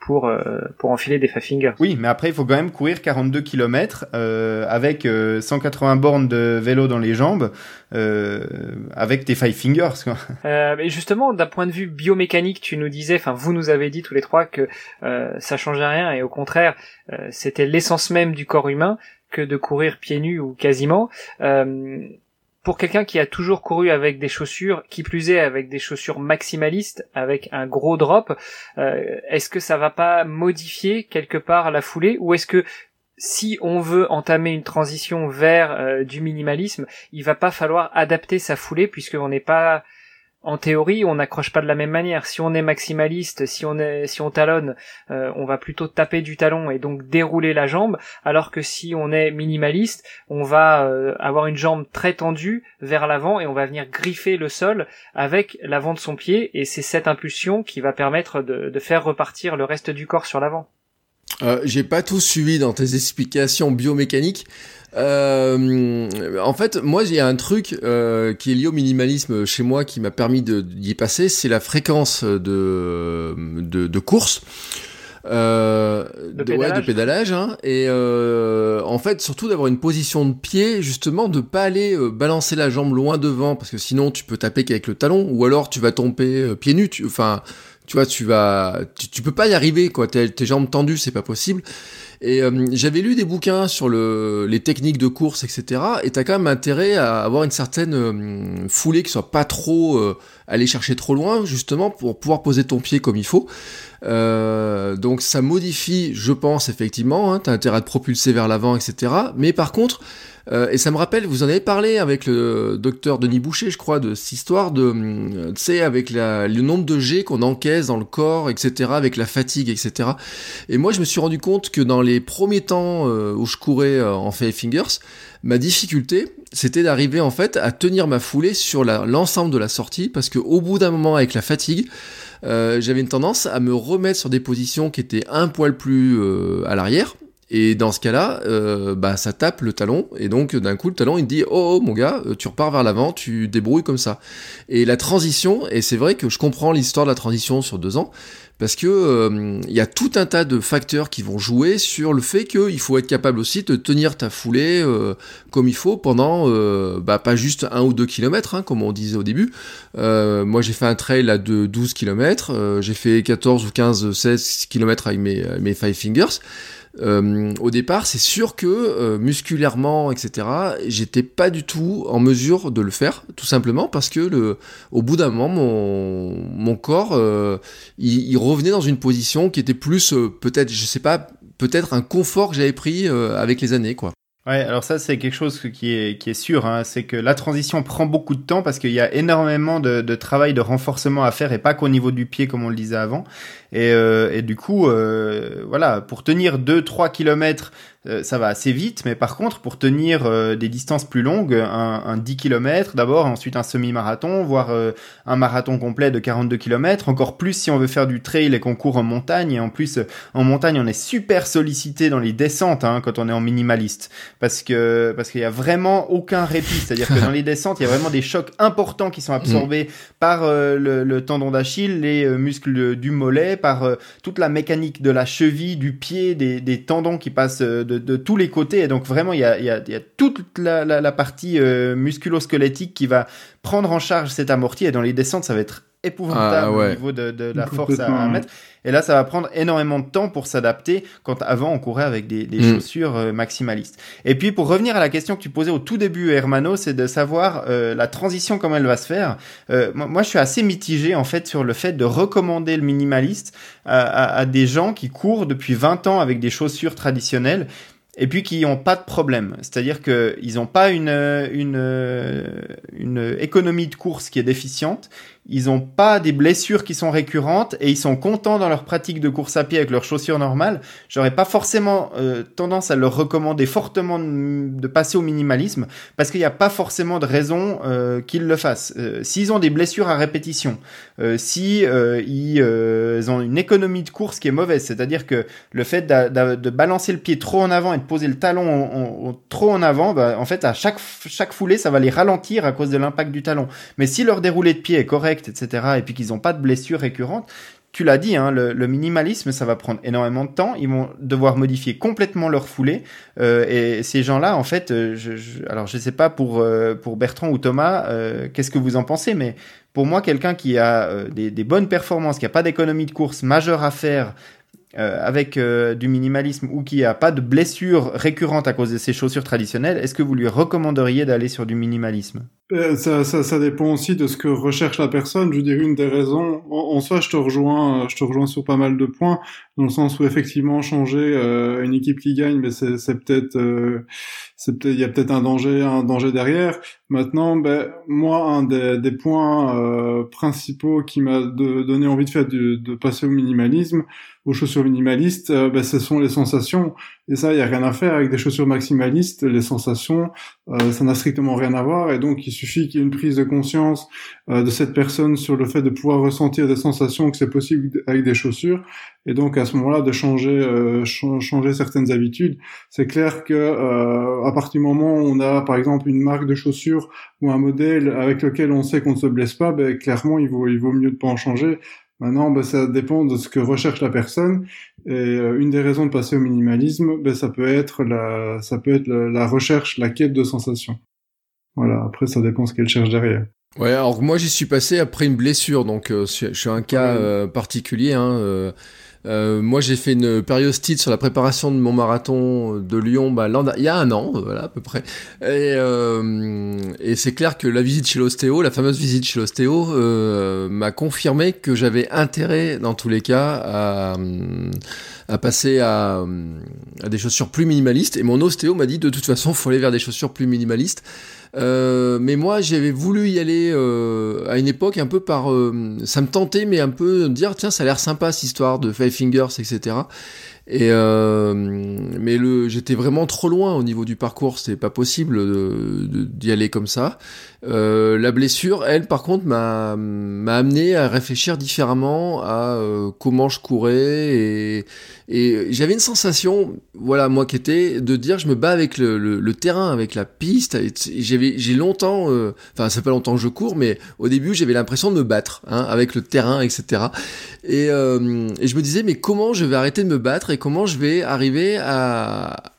pour euh, pour enfiler des five fingers. Oui, mais après il faut quand même courir 42 km euh, avec 180 bornes de vélo dans les jambes euh, avec tes five fingers. Quoi. Euh, mais justement, d'un point de vue biomécanique, tu nous disais, enfin vous nous avez dit tous les trois que ça changeait rien et au contraire c'était l'essence même du corps humain que de courir pieds nus ou quasiment. Pour quelqu'un qui a toujours couru avec des chaussures, qui plus est avec des chaussures maximalistes, avec un gros drop, euh, est-ce que ça va pas modifier quelque part la foulée? Ou est-ce que si on veut entamer une transition vers euh, du minimalisme, il va pas falloir adapter sa foulée puisqu'on n'est pas en théorie, on n'accroche pas de la même manière. Si on est maximaliste, si on est, si on talonne, euh, on va plutôt taper du talon et donc dérouler la jambe, alors que si on est minimaliste, on va euh, avoir une jambe très tendue vers l'avant et on va venir griffer le sol avec l'avant de son pied et c'est cette impulsion qui va permettre de, de faire repartir le reste du corps sur l'avant. Euh, J'ai pas tout suivi dans tes explications biomécaniques. Euh, en fait, moi, il y a un truc euh, qui est lié au minimalisme chez moi qui m'a permis d'y passer, c'est la fréquence de, de, de course. Euh, de, pédalage, ouais, de pédalage hein, et euh, en fait surtout d'avoir une position de pied justement de pas aller euh, balancer la jambe loin devant parce que sinon tu peux taper qu'avec le talon ou alors tu vas tomber pieds nus enfin tu vois tu vas tu, peux pas y arriver quoi tes, tes jambes tendues c'est pas possible et euh, j'avais lu des bouquins sur le, les techniques de course, etc. Et t'as quand même intérêt à avoir une certaine euh, foulée qui soit pas trop euh, aller chercher trop loin, justement pour pouvoir poser ton pied comme il faut. donc ça modifie, je pense effectivement. Hein, t'as intérêt à te propulser vers l'avant, etc. Mais par contre euh, et ça me rappelle, vous en avez parlé avec le docteur Denis Boucher, je crois, de cette histoire de, euh, tu sais, avec la, le nombre de G qu'on encaisse dans le corps, etc., avec la fatigue, etc. Et moi, je me suis rendu compte que dans les premiers temps euh, où je courais en Five Fingers, ma difficulté, c'était d'arriver en fait à tenir ma foulée sur l'ensemble de la sortie, parce que au bout d'un moment, avec la fatigue, euh, j'avais une tendance à me remettre sur des positions qui étaient un poil plus euh, à l'arrière, et dans ce cas-là, euh, bah ça tape le talon et donc d'un coup le talon il dit oh, oh mon gars, euh, tu repars vers l'avant, tu débrouilles comme ça. Et la transition et c'est vrai que je comprends l'histoire de la transition sur deux ans parce que euh, il y a tout un tas de facteurs qui vont jouer sur le fait qu'il faut être capable aussi de tenir ta foulée euh, comme il faut pendant euh, bah, pas juste un ou deux kilomètres hein, comme on disait au début. moi j'ai fait un trail à de 12 kilomètres, j'ai fait 14 ou 15 16 kilomètres avec mes, mes five fingers. Euh, au départ, c'est sûr que euh, musculairement, etc., j'étais pas du tout en mesure de le faire, tout simplement parce que le, au bout d'un moment, mon, corps, euh, il, revenait dans une position qui était plus, euh, peut-être, je sais pas, peut-être un confort que j'avais pris avec les années, quoi. Ouais, alors ça c'est quelque chose qui est qui est sûr, hein, c'est que la transition prend beaucoup de temps parce qu'il y a énormément de, travail de renforcement à faire et pas qu'au niveau du pied comme on le disait avant. Et, euh, et du coup, euh, voilà, pour tenir 2-3 kilomètres euh, ça va assez vite, mais par contre, pour tenir euh, des distances plus longues, un, un 10 km d'abord, ensuite un semi-marathon, voire euh, un marathon complet de 42 km, encore plus si on veut faire du trail et qu'on court en montagne, et en plus, en montagne, on est super sollicité dans les descentes hein, quand on est en minimaliste, parce que parce qu'il y a vraiment aucun répit, c'est-à-dire que dans les descentes, il y a vraiment des chocs importants qui sont absorbés mm. par le, le, tendon d'Achille, les muscles du mollet, par toute la mécanique de la cheville, du pied, des, tendons qui passent de de, tous les côtés. Et donc vraiment, il y a, toute la, la, la partie euh, musculo-squelettique qui va prendre en charge cet amorti. Et dans les descentes, ça va être épouvantable ah, au niveau de, de la force à, mettre. Et là, ça va prendre énormément de temps pour s'adapter quand avant on courait avec des, des mm. chaussures euh, maximalistes. Et puis pour revenir à la question que tu posais au tout début, Hermano, c'est de savoir euh, la transition comment elle va se faire. Euh, moi, je suis assez mitigé en fait sur le fait de recommander le minimaliste à, à, à des gens qui courent depuis 20 ans avec des chaussures traditionnelles et puis qui n'ont pas de problème. C'est-à-dire qu'ils n'ont pas une, une, une économie de course qui est déficiente, ils ont pas des blessures qui sont récurrentes et ils sont contents dans leur pratique de course à pied avec leurs chaussures normales, j'aurais pas forcément euh, tendance à leur recommander fortement de, passer au minimalisme parce qu'il n'y a pas forcément de raison euh, qu'ils le fassent. Euh, s'ils ont des blessures à répétition, si ils, ont une économie de course qui est mauvaise, c'est-à-dire que le fait de, balancer le pied trop en avant et de poser le talon trop en avant, bah, en fait à chaque chaque foulée ça va les ralentir à cause de l'impact du talon. Mais si leur déroulé de pied est correct etc., et puis qu'ils n'ont pas de blessures récurrentes, tu l'as dit, hein, le, minimalisme, ça va prendre énormément de temps. Ils vont devoir modifier complètement leur foulée. Euh, et ces gens-là, en fait, euh, alors je sais pas pour euh, pour Bertrand ou Thomas, qu'est-ce que vous en pensez, mais pour moi, quelqu'un qui a des, des, bonnes performances, qui a pas d'économie de course majeure à faire, euh, avec euh, du minimalisme ou qui a pas de blessure récurrente à cause de ses chaussures traditionnelles, est-ce que vous lui recommanderiez d'aller sur du minimalisme? Euh, ça, ça, ça, dépend aussi de ce que recherche la personne. Je dirais une des raisons. En, soi, je te rejoins, je te rejoins sur pas mal de points, dans le sens où effectivement changer une équipe qui gagne, mais c'est peut-être c'est peut-être il y a peut-être un danger un danger derrière. Maintenant ben moi un des, des points euh, principaux qui m'a donné envie de faire de, de passer au minimalisme aux chaussures minimalistes euh, ben, ce sont les sensations et ça il y a rien à faire avec des chaussures maximalistes les sensations euh, ça n'a strictement rien à voir. Et donc il suffit qu'il y ait une prise de conscience de cette personne sur le fait de pouvoir ressentir des sensations que c'est possible avec des chaussures. Et donc à ce moment-là de changer changer certaines habitudes. C'est clair que à partir du moment où on a par exemple une marque de chaussures ou un modèle avec lequel on sait qu'on ne se blesse pas, ben, clairement il vaut, il vaut mieux de pas en changer. Maintenant, ben, ça dépend de ce que recherche la personne. Et euh, une des raisons de passer au minimalisme, ben, ça peut être la, ça peut être la, recherche, la quête de sensations. Voilà. Après, ça dépend ce qu'elle cherche derrière. Ouais, alors moi j'y suis passé après une blessure, donc euh, je suis un cas euh, particulier. Hein, euh, moi, j'ai fait une périostite sur la préparation de mon marathon de Lyon, bah, il y a un an, voilà à peu près. Et, euh, et c'est clair que la visite chez l'ostéo, la fameuse visite chez l'ostéo, euh, m'a confirmé que j'avais intérêt, dans tous les cas, à, passer à, des chaussures plus minimalistes. Et mon ostéo m'a dit de toute façon, faut aller vers des chaussures plus minimalistes. Euh, mais moi, j'avais voulu y aller euh, à une époque un peu par, euh, ça me tentait, mais un peu dire tiens, ça a l'air sympa cette histoire de Fingers, etc. Et euh, mais le, j'étais vraiment trop loin au niveau du parcours, c'était pas possible d'y aller comme ça. Euh, la blessure, elle, par contre, m'a m'a amené à réfléchir différemment à euh, comment je courais et et j'avais une sensation, voilà, moi qui était de dire je me bats avec le, le, terrain, avec la piste. J'avais j'ai longtemps, euh, enfin ça fait pas longtemps que je cours, mais au début j'avais l'impression de me battre hein, avec le terrain, etc. Et, euh, et je me disais mais comment je vais arrêter de me battre comment je vais arriver à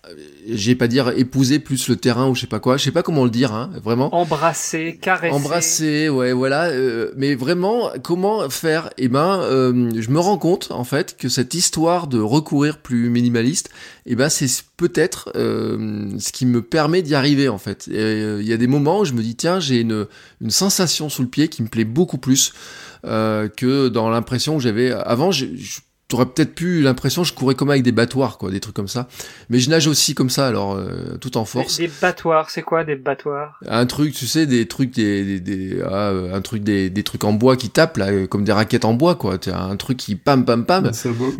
j'ai pas dire épouser plus le terrain ou je sais pas quoi, je sais pas comment le dire, hein, vraiment. Embrasser, caresser. Embrasser, ouais, voilà. Euh, mais vraiment, comment faire? Eh ben, euh, je me rends compte en fait que cette histoire de recourir plus minimaliste, eh ben, c'est peut-être euh, ce qui me permet d'y arriver en fait. Il y a des moments où je me dis tiens, j'ai une une sensation sous le pied qui me plaît beaucoup plus. que dans l'impression que j'avais avant, je, t'aurais peut-être pu l'impression que je courais comme avec des battoirs, quoi, des trucs comme ça. Mais je nage aussi comme ça, alors euh, tout en force. Des, battoirs, c'est quoi des battoirs? Un truc, tu sais, des trucs, des, des, ah, un truc, des, des trucs en bois qui tapent là, comme des raquettes en bois, quoi. Un truc qui pam pam pam. C'est beau.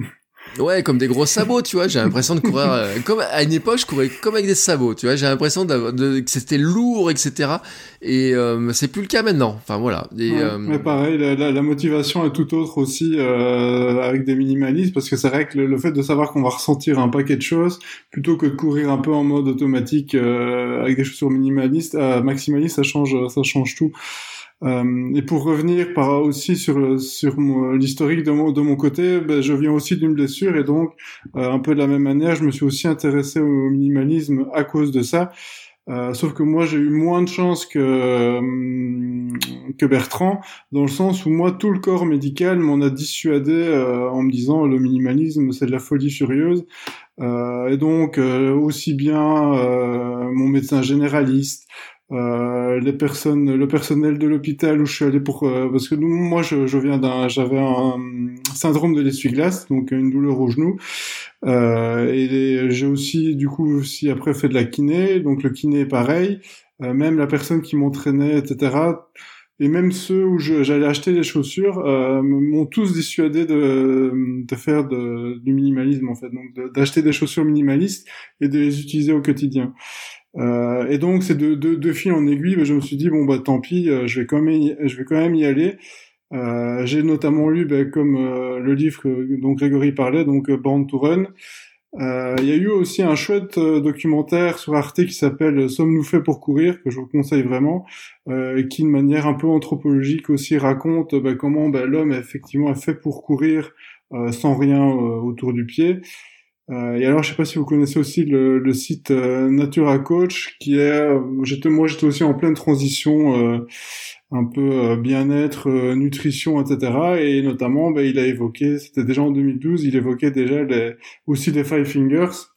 Ouais, comme des gros sabots, tu vois. J'ai l'impression de courir euh, comme à une époque, je courais comme avec des sabots, tu vois. J'ai l'impression de, que c'était lourd, etc. Et euh, c'est plus le cas maintenant. Enfin voilà. Et, euh, Mais pareil, la, la, motivation est tout autre aussi euh, avec des minimalistes, parce que c'est vrai que le, fait de savoir qu'on va ressentir un paquet de choses, plutôt que de courir un peu en mode automatique avec des chaussures minimalistes, maximalistes, ça change, ça change tout. Euh, et pour revenir par aussi sur sur l'historique de mon de mon côté, ben, je viens aussi d'une blessure et donc euh, un peu de la même manière, je me suis aussi intéressé au minimalisme à cause de ça. Euh, sauf que moi j'ai eu moins de chance que que Bertrand dans le sens où moi tout le corps médical m'en a dissuadé en me disant le minimalisme c'est de la folie furieuse et donc aussi bien mon médecin généraliste euh, les personnes, le personnel de l'hôpital où je suis allé pour euh, parce que nous, moi je, je viens d'un, j'avais un syndrome de l'essuie-glace, donc une douleur au genou, euh, et j'ai aussi du coup aussi après fait de la kiné, donc le kiné est pareil, euh, même la personne qui m'entraînait, etc. et même ceux où j'allais acheter des chaussures euh, m'ont tous dissuadé de, de faire de, du minimalisme en fait, donc d'acheter des chaussures minimalistes et de les utiliser au quotidien. Euh, et donc c'est de, de, de fil en aiguille, je me suis dit bon bah tant pis, euh, je vais quand même y, je vais quand même y aller. Euh, j'ai notamment lu bah, comme euh, le livre dont Grégory parlait, donc Born to Run. Euh, il y a eu aussi un chouette documentaire sur Arte qui s'appelle Sommes-nous faits pour courir que je vous conseille vraiment, euh, qui de manière un peu anthropologique aussi raconte bah, comment bah, l'homme effectivement est fait pour courir sans rien autour du pied. Euh, et alors, je sais pas si vous connaissez aussi le, le site euh, Natura Coach, qui est, euh, j'étais, moi, j'étais aussi en pleine transition, un peu bien-être, nutrition, etc. Et notamment, ben, il a évoqué, c'était déjà en 2012, il évoquait déjà les, aussi les Five Fingers.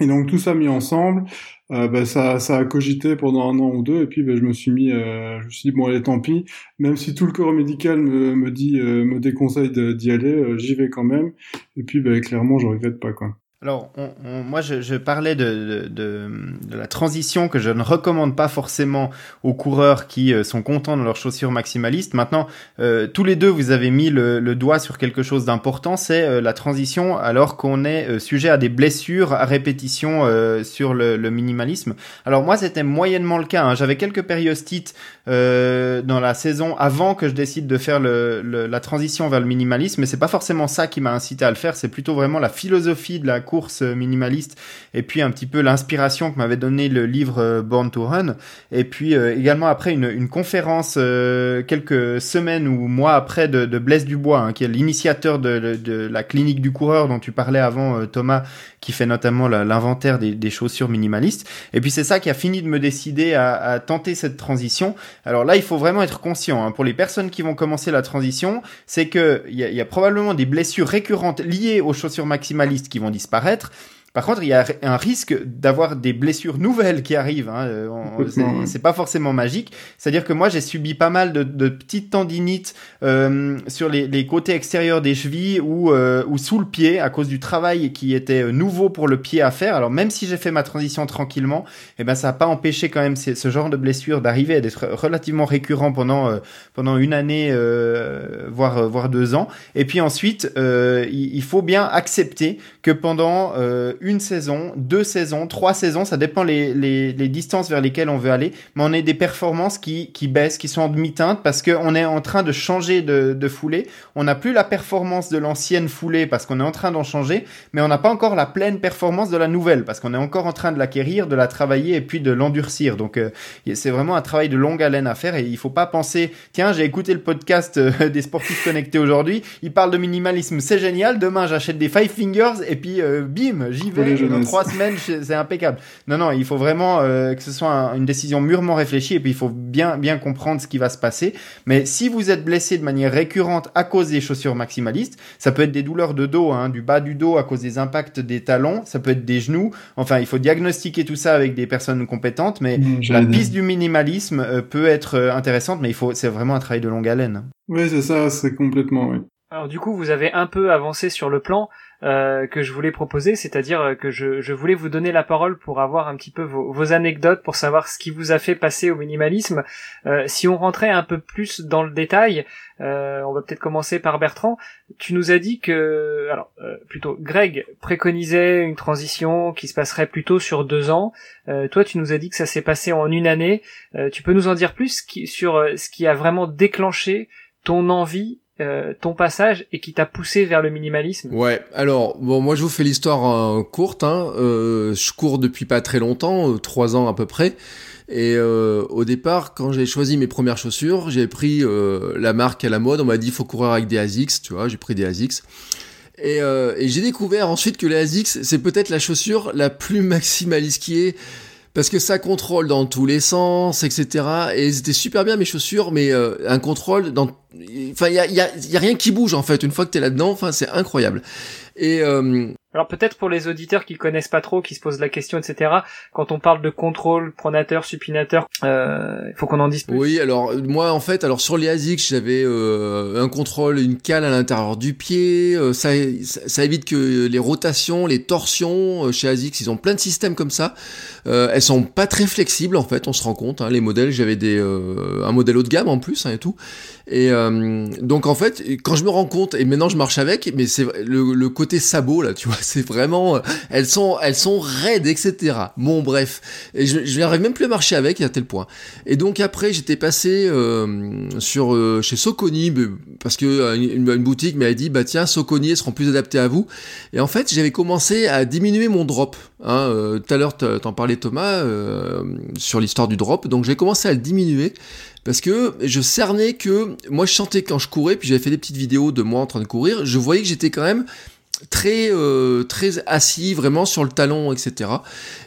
Et donc tout ça mis ensemble, bah, ça, ça a cogité pendant un an ou deux, et puis bah, je me suis mis, euh, je me suis dit bon allez tant pis, même si tout le corps médical me, me dit, euh, me déconseille d'y aller, euh, j'y vais quand même, et puis bah, clairement je regrette pas quoi. Alors, on, moi, je, je parlais de, de, de, la transition que je ne recommande pas forcément aux coureurs qui euh, sont contents de leurs chaussures maximalistes. Maintenant, euh, tous les deux, vous avez mis le, le doigt sur quelque chose d'important, c'est euh, la transition alors qu'on est sujet à des blessures à répétition sur le, le, minimalisme. Alors moi, c'était moyennement le cas. Hein. J'avais quelques périostites dans la saison avant que je décide de faire le, la transition vers le minimalisme, mais c'est pas forcément ça qui m'a incité à le faire. C'est plutôt vraiment la philosophie de la course minimaliste et puis un petit peu l'inspiration que m'avait donné le livre euh, Born to Run et puis euh, également après une, une conférence euh, quelques semaines ou mois après de, de Blaise Dubois hein, qui est l'initiateur de, de, la clinique du coureur dont tu parlais avant Thomas qui fait notamment l'inventaire des, chaussures minimalistes. Et puis c'est ça qui a fini de me décider à, tenter cette transition. Alors là il faut vraiment être conscient hein, pour les personnes qui vont commencer la transition c'est que il y a, y a probablement des blessures récurrentes liées aux chaussures maximalistes qui vont disparaître par contre, il y a un risque d'avoir des blessures nouvelles qui arrivent. Hein. Euh, c'est pas forcément magique. C'est-à-dire que moi, j'ai subi pas mal de, de petites tendinites euh, sur les, les, côtés extérieurs des chevilles ou, euh, ou sous le pied à cause du travail qui était euh, nouveau pour le pied à faire. Alors même si j'ai fait ma transition tranquillement, eh ben ça n'a pas empêché quand même ce genre de blessures d'arriver et d'être relativement récurrent pendant euh, pendant une année, voire voire deux ans. Et puis ensuite, il, il, faut bien accepter que pendant une saison, deux saisons, trois saisons, ça dépend les, les, les, distances vers lesquelles on veut aller, mais on a des performances qui, qui baissent, qui sont en demi-teinte parce qu'on est en train de changer de, de foulée. On n'a plus la performance de l'ancienne foulée parce qu'on est en train d'en changer, mais on n'a pas encore la pleine performance de la nouvelle parce qu'on est encore en train de l'acquérir, de la travailler et puis de l'endurcir. Donc euh, c'est vraiment un travail de longue haleine à faire et il faut pas penser, tiens, j'ai écouté le podcast euh, des sportifs connectés aujourd'hui, il parle de minimalisme, c'est génial, demain j'achète des five fingers et puis euh, bim, j'y dans trois semaines, c'est impeccable. Non, non, il faut vraiment euh, que ce soit une décision mûrement réfléchie et puis il faut bien, bien comprendre ce qui va se passer. Mais si vous êtes blessé de manière récurrente à cause des chaussures maximalistes, ça peut être des douleurs de dos, hein, du bas du dos à cause des impacts des talons, ça peut être des genoux. Enfin, il faut diagnostiquer tout ça avec des personnes compétentes, mais mmh, la piste du minimalisme euh, peut être euh, intéressante, mais il faut, c'est vraiment un travail de longue haleine. Oui, c'est ça, c'est complètement, oui. Alors du coup, vous avez un peu avancé sur le plan. Euh, que je voulais proposer, c'est-à-dire que je, je, voulais vous donner la parole pour avoir un petit peu vos, vos anecdotes, pour savoir ce qui vous a fait passer au minimalisme. Euh, si on rentrait un peu plus dans le détail, euh, on va peut-être commencer par Bertrand. Tu nous as dit que, alors euh, plutôt, Greg préconisait une transition qui se passerait plutôt sur deux ans. Euh, toi, tu nous as dit que ça s'est passé en une année. tu peux nous en dire plus sur ce qui a vraiment déclenché ton envie euh, ton passage et qui t'a poussé vers le minimalisme Ouais, alors bon, moi je vous fais l'histoire euh, courte. Hein. Euh, je cours depuis pas très longtemps, trois ans à peu près. Et au départ, quand j'ai choisi mes premières chaussures, j'ai pris la marque à la mode. On m'a dit il faut courir avec des Asics, tu vois. J'ai pris des Asics. Et, et j'ai découvert ensuite que les Asics, c'est peut-être la chaussure la plus maximaliste qui est parce que ça contrôle dans tous les sens, etc. Et c'était super bien mes chaussures, mais euh, un contrôle dans, enfin il y a, y, a, y a, rien qui bouge en fait une fois que t'es là-dedans. Enfin c'est incroyable. Et euh, Alors peut-être pour les auditeurs qui connaissent pas trop, qui se posent la question, etc. Quand on parle de contrôle, pronateur, supinateur, euh, il faut qu'on en dise plus. Oui, alors moi en fait, alors sur les ASICS, j'avais euh, un contrôle, une cale à l'intérieur du pied. Euh, ça, ça, évite que les rotations, les torsions euh, chez ASICS, ils ont plein de systèmes comme ça. elles sont pas très flexibles en fait, on se rend compte. Hein, les modèles, j'avais des un modèle haut de gamme en plus hein, et tout. Et donc en fait, quand je me rends compte, et maintenant je marche avec, mais c'est le, côté sabot là, tu vois c'est vraiment, euh, elles sont, elles sont raides, etc. Bon, bref, et je, je n'arrive même plus à marcher avec à tel point. Et donc après, j'étais passé euh, sur euh, chez Soconi parce que une, boutique m'avait dit, bah tiens, Soconi, elles seront plus adaptées à vous. Et en fait, j'avais commencé à diminuer mon drop. Hein, tout à l'heure, t'en parlais Thomas sur l'histoire du drop, donc j'ai commencé à le diminuer parce que je cernais que moi je sentais quand je courais, puis j'avais fait des petites vidéos de moi en train de courir, je voyais que j'étais quand même très euh, très assis vraiment sur le talon etc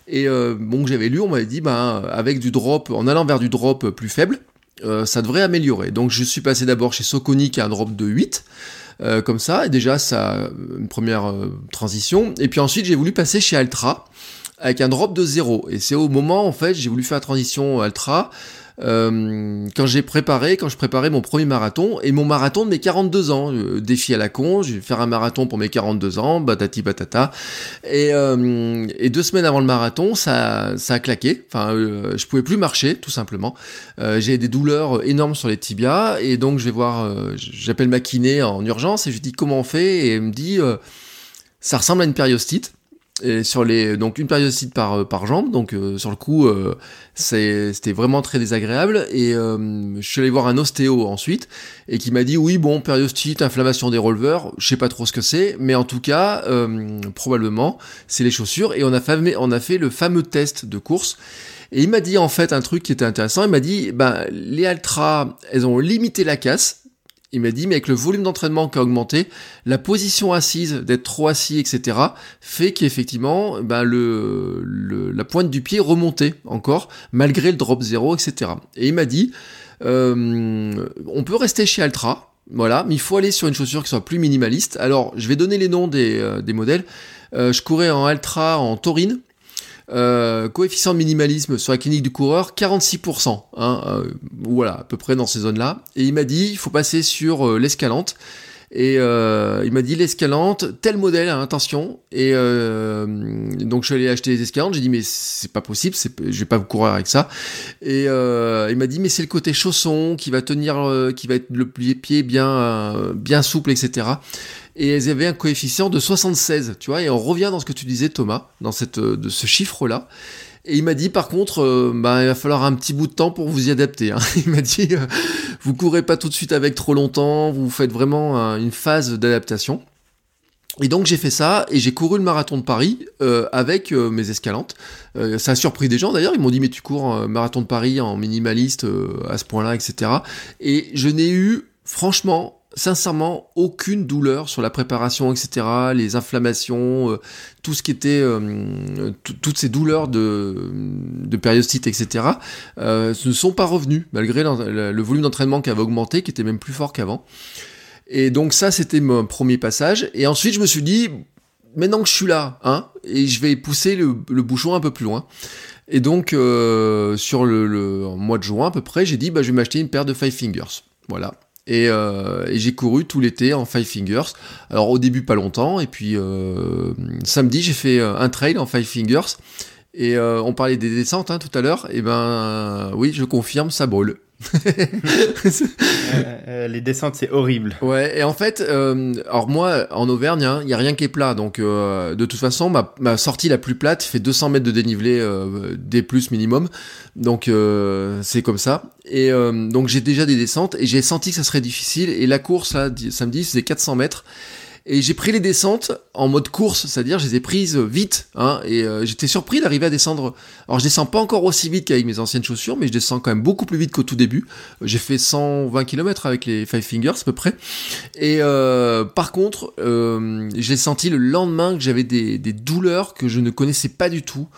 et euh, bon j'avais lu on m'avait dit ben avec du drop en allant vers du drop plus faible euh, ça devrait améliorer. Donc je suis passé d'abord chez Soconi qui a un drop de 8 comme ça et déjà ça une première transition. Et puis ensuite j'ai voulu passer chez Altra avec un drop de 0 et c'est au moment en fait j'ai voulu faire la transition Altra euh, quand j'ai préparé, quand je préparais mon premier marathon, et mon marathon de mes 42 ans, euh, défi à la con, je vais faire un marathon pour mes 42 ans, batati batata, et, euh, et deux semaines avant le marathon, ça, ça a claqué, enfin, euh, je pouvais plus marcher, tout simplement, j'ai des douleurs énormes sur les tibias, et donc je vais voir, j'appelle ma kiné en urgence, et je lui dis comment on fait, et elle me dit, ça ressemble à une périostite, et sur les donc une périostite par euh, par jambe donc euh, sur le coup euh, c'était vraiment très désagréable. Et je suis allé voir un ostéo ensuite et qui m'a dit oui bon périostite inflammation des releveurs je sais pas trop ce que c'est mais en tout cas probablement c'est les chaussures. Et on a fait on a fait le fameux test de course. Et il m'a dit en fait un truc qui était intéressant. Il m'a dit ben les Altra elles ont limité la casse il m'a dit, mais avec le volume d'entraînement qui a augmenté, la position assise, d'être trop assis, etc., fait qu'effectivement, ben le, le, la pointe du pied remontait encore, malgré le drop zéro, etc. Et il m'a dit, euh, on peut rester chez Altra, voilà, mais il faut aller sur une chaussure qui soit plus minimaliste. Alors, je vais donner les noms des, euh, des modèles. Euh, je courais en Altra en taurine, euh, coefficient de minimalisme sur la clinique du coureur, 46%. Hein, euh, voilà, à peu près dans ces zones-là. Et il m'a dit, il faut passer sur euh, l'escalante. Et il m'a dit l'escalante, tel modèle, hein, attention. Et donc je suis allé acheter les escalantes. J'ai dit mais c'est pas possible, je vais pas vous courir avec ça. Et il m'a dit mais c'est le côté chausson qui va tenir, qui va être le pied bien, bien souple, etc et elles avaient un coefficient de 76, tu vois, et on revient dans ce que tu disais Thomas, dans cette, euh, de ce chiffre-là. Et il m'a dit par contre, euh, bah, il va falloir un petit bout de temps pour vous y adapter. Hein. Il m'a dit, euh, vous courez pas tout de suite avec trop longtemps, vous faites vraiment une phase d'adaptation. Et donc j'ai fait ça et j'ai couru le marathon de Paris avec mes escalantes. ça a surpris des gens d'ailleurs, ils m'ont dit mais tu cours marathon de Paris en minimaliste à ce point-là, etc. Et je n'ai eu franchement sincèrement aucune douleur sur la préparation, etc., les inflammations, euh, tout ce qui était, euh, toutes ces douleurs de, de périostite, etc., euh, ne sont pas revenus, malgré le, volume d'entraînement qui avait augmenté, qui était même plus fort qu'avant. Et donc ça, c'était mon premier passage. Et ensuite, je me suis dit, maintenant que je suis là, hein, et je vais pousser le, bouchon un peu plus loin. Et donc, sur le, le mois de juin à peu près, j'ai dit, bah, je vais m'acheter une paire de Five Fingers. Voilà. Euh, et, j'ai couru tout l'été en Five Fingers. Alors au début pas longtemps, et puis euh, samedi j'ai fait euh, un trail en Five Fingers. Et on parlait des descentes hein, tout à l'heure. Et ben oui, je confirme, ça brûle. Euh, euh, les descentes, c'est horrible. Ouais, et en fait, euh, alors moi, en Auvergne, il hein, y a rien qui est plat. Donc, de toute façon, ma, ma, sortie la plus plate fait 200 mètres de dénivelé, des plus minimum. Donc, c'est comme ça. Et donc, j'ai déjà des descentes et j'ai senti que ça serait difficile. Et la course, là, samedi, c'est 400 mètres. Et j'ai pris les descentes en mode course, c'est-à-dire je les ai prises vite. Hein, et euh, j'étais surpris d'arriver à descendre. Alors je descends pas encore aussi vite qu'avec mes anciennes chaussures, mais je descends quand même beaucoup plus vite qu'au tout début. J'ai fait 120 km avec les Five Fingers à peu près. Et euh, par contre, euh, j'ai senti le lendemain que j'avais des, des douleurs que je ne connaissais pas du tout.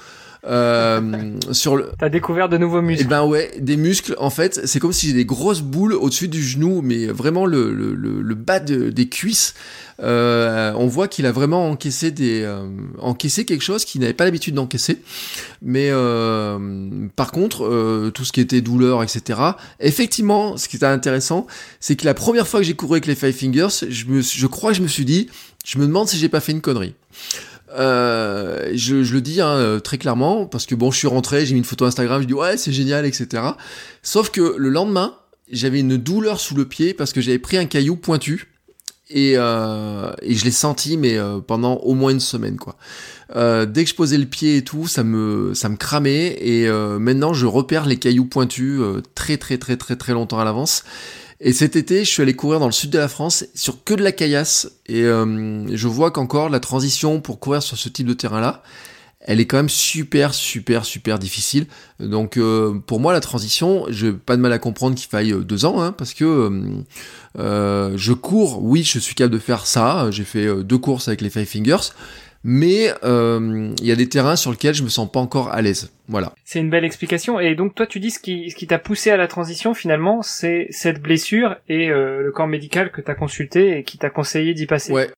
Euh, sur le. T'as découvert de nouveaux muscles. Eh ben ouais, des muscles. En fait, c'est comme si j'ai des grosses boules au-dessus du genou, mais vraiment le le, le, bas des cuisses. Euh, on voit qu'il a vraiment encaissé des euh, encaissé quelque chose qu'il n'avait pas l'habitude d'encaisser. Mais euh, par contre, euh, tout ce qui était douleur, etc. Effectivement, ce qui était intéressant, c'est que la première fois que j'ai couru avec les Five Fingers, je me, je crois que je me suis dit, je me demande si j'ai pas fait une connerie. Euh, je, le dis hein, euh, très clairement parce que bon, je suis rentré, j'ai mis une photo Instagram, je dis ouais c'est génial, etc. Sauf que le lendemain, j'avais une douleur sous le pied parce que j'avais pris un caillou pointu et, euh, et je l'ai senti mais pendant au moins une semaine quoi. Dès que je posais le pied et tout, ça me ça me cramait et maintenant je repère les cailloux pointus très très très très très longtemps à l'avance. Et cet été, je suis allé courir dans le sud de la France sur que de la caillasse. Et euh, je vois qu'encore la transition pour courir sur ce type de terrain-là, elle est quand même super, super, super difficile. Donc euh, pour moi, la transition, je pas de mal à comprendre qu'il faille euh, deux ans, hein, parce que je cours, oui, je suis capable de faire ça. J'ai fait deux courses avec les Five Fingers mais euh, il y a des terrains sur lesquels je me sens pas encore à l'aise. Voilà. C'est une belle explication. Et donc toi, tu dis ce qui, ce qui t'a poussé à la transition finalement, c'est cette blessure et euh, le corps médical que t'as consulté et qui t'a conseillé d'y passer. Ouais.